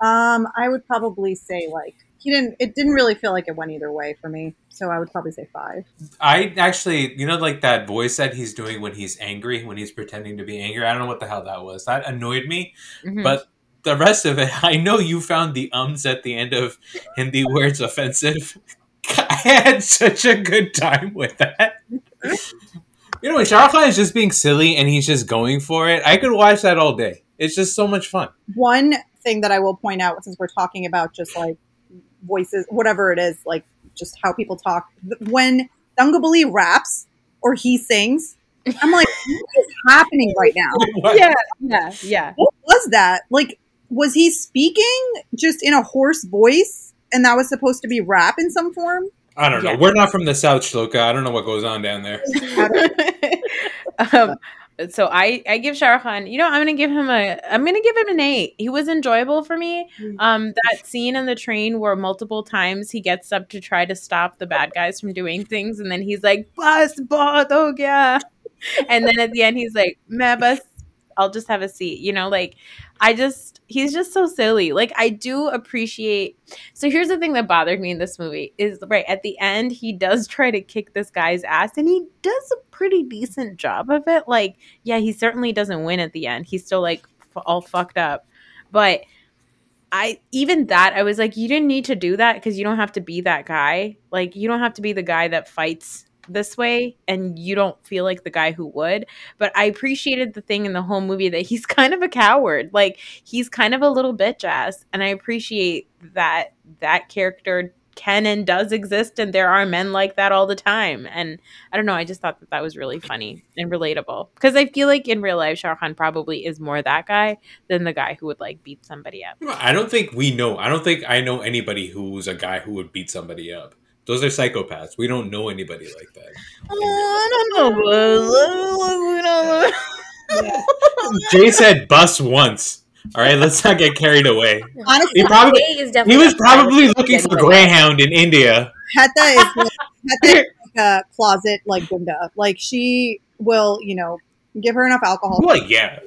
Um, I would probably say like he didn't. It didn't really feel like it went either way for me, so I would probably say five. I actually, you know, like that voice that he's doing when he's angry, when he's pretending to be angry. I don't know what the hell that was. That annoyed me. Mhm. But the rest of it, [LAUGHS] I know you found the ums at the end of Hindi words offensive. [LAUGHS] I had such a good time with that. You know, when Shah Khan is just being silly and he's just going for it, I could watch that all day. It's just so much fun. One thing that I will point out, since we're talking about just like voices, whatever it is, like just how people talk, when Thangaballi raps or he sings, I'm like, [LAUGHS] what is happening right now? [LAUGHS] What? yeah, yeah, yeah. What was that? Like, was he speaking just in a hoarse voice, and that was supposed to be rap in some form? I don't know. Yeah. We're not from the South, Shloka. I don't know what goes on down there. [LAUGHS] um, so I I give Khan. You know, I'm gonna give him a. I'm gonna give him an eight. He was enjoyable for me. Um, that scene in the train where multiple times he gets up to try to stop the bad guys from doing things, and then he's like, "Bus, bahut oh yeah," and then at the end he's like, "Main bus, I'll just have a seat." You know, like I just he's just so silly. Like I do appreciate. So here's the thing that bothered me in this movie is right at the end he does [LAUGHS] try to kick this guy's ass and he does a pretty decent job of it. Like yeah, he certainly doesn't win at the end. He's still like f- all fucked up. But I even that I was like you didn't need to do that because you don't have to be that guy. Like you don't have to be the guy that fights this way and you don't feel like the guy who would. But I appreciated the thing in the whole movie that he's [LAUGHS] kind of a coward. Like he's kind of a little bitch ass. And I appreciate that that character can and does exist and there are men like that all the time and i don't know i just thought that that was really funny and relatable because i feel like in real life shah probably is more that guy than the guy who would like beat somebody up I don't think we know. I don't think I know anybody who's a guy who would beat somebody up. Those are psychopaths. We don't know anybody like that. Uh, i uh, don't know Jay said bus once. All right, let's not get carried away. Honestly, He probably Jay is he was not the guy probably looking for anyway. Greyhound in India. Heta is like, Heta is [LAUGHS] like a closet like Gunda. Like she will, you know, give her enough alcohol. Well, yeah,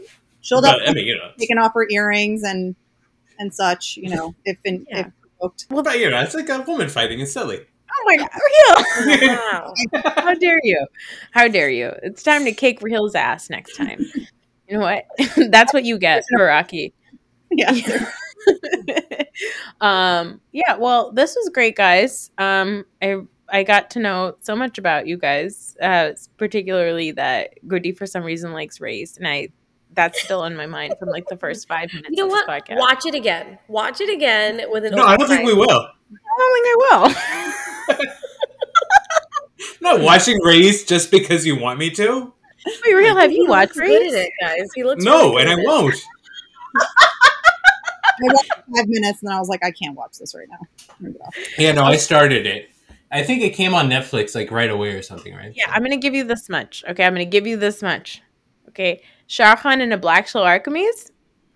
She'll but, I mean, you know, taking off her earrings and and such. You know, if in, Yeah. if provoked. well, but, you know, it's like a woman fighting. It's silly. Oh my god real [LAUGHS] Wow. how dare you how dare you it's time to kick real's ass next time you know what [LAUGHS] that's what you get Hiraki. [LAUGHS] Yeah. um yeah well this was great guys um i i got to know so much about you guys uh particularly that goody for some reason likes race and i that's still in my mind from like the first five minutes You know of what? this podcast Watch it again. Watch it again with an. No, I don't think we will. i don't think i will I'm not watching Race just because you want me to. wait real have you watched looks good race it, guys. He looks No, really and I it. won't. [LAUGHS] I watched five minutes and then I was like, I can't watch this right now. Turn it off. Yeah, no, I started it. I think it came on Netflix like right away or something, right? Yeah, I'm gonna give you this much. Okay, I'm gonna give you this much. Okay, Shah Khan in a Black Shell Archimedes,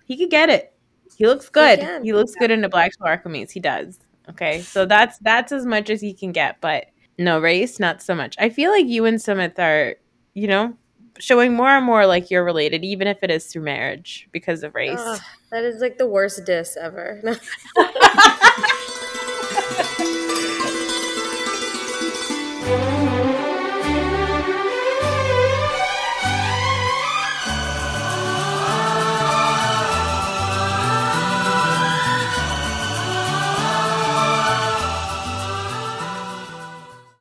he could get it. He looks good. can. He, looks good in a Black Shell Archimedes. He does. Okay, so that's that's as much as he can get. But no race, not so much. I feel like you and Sumit are, you know, showing more and more like you're related, even if it is through marriage because of race. Ugh, that is like the worst diss ever. [LAUGHS] [LAUGHS]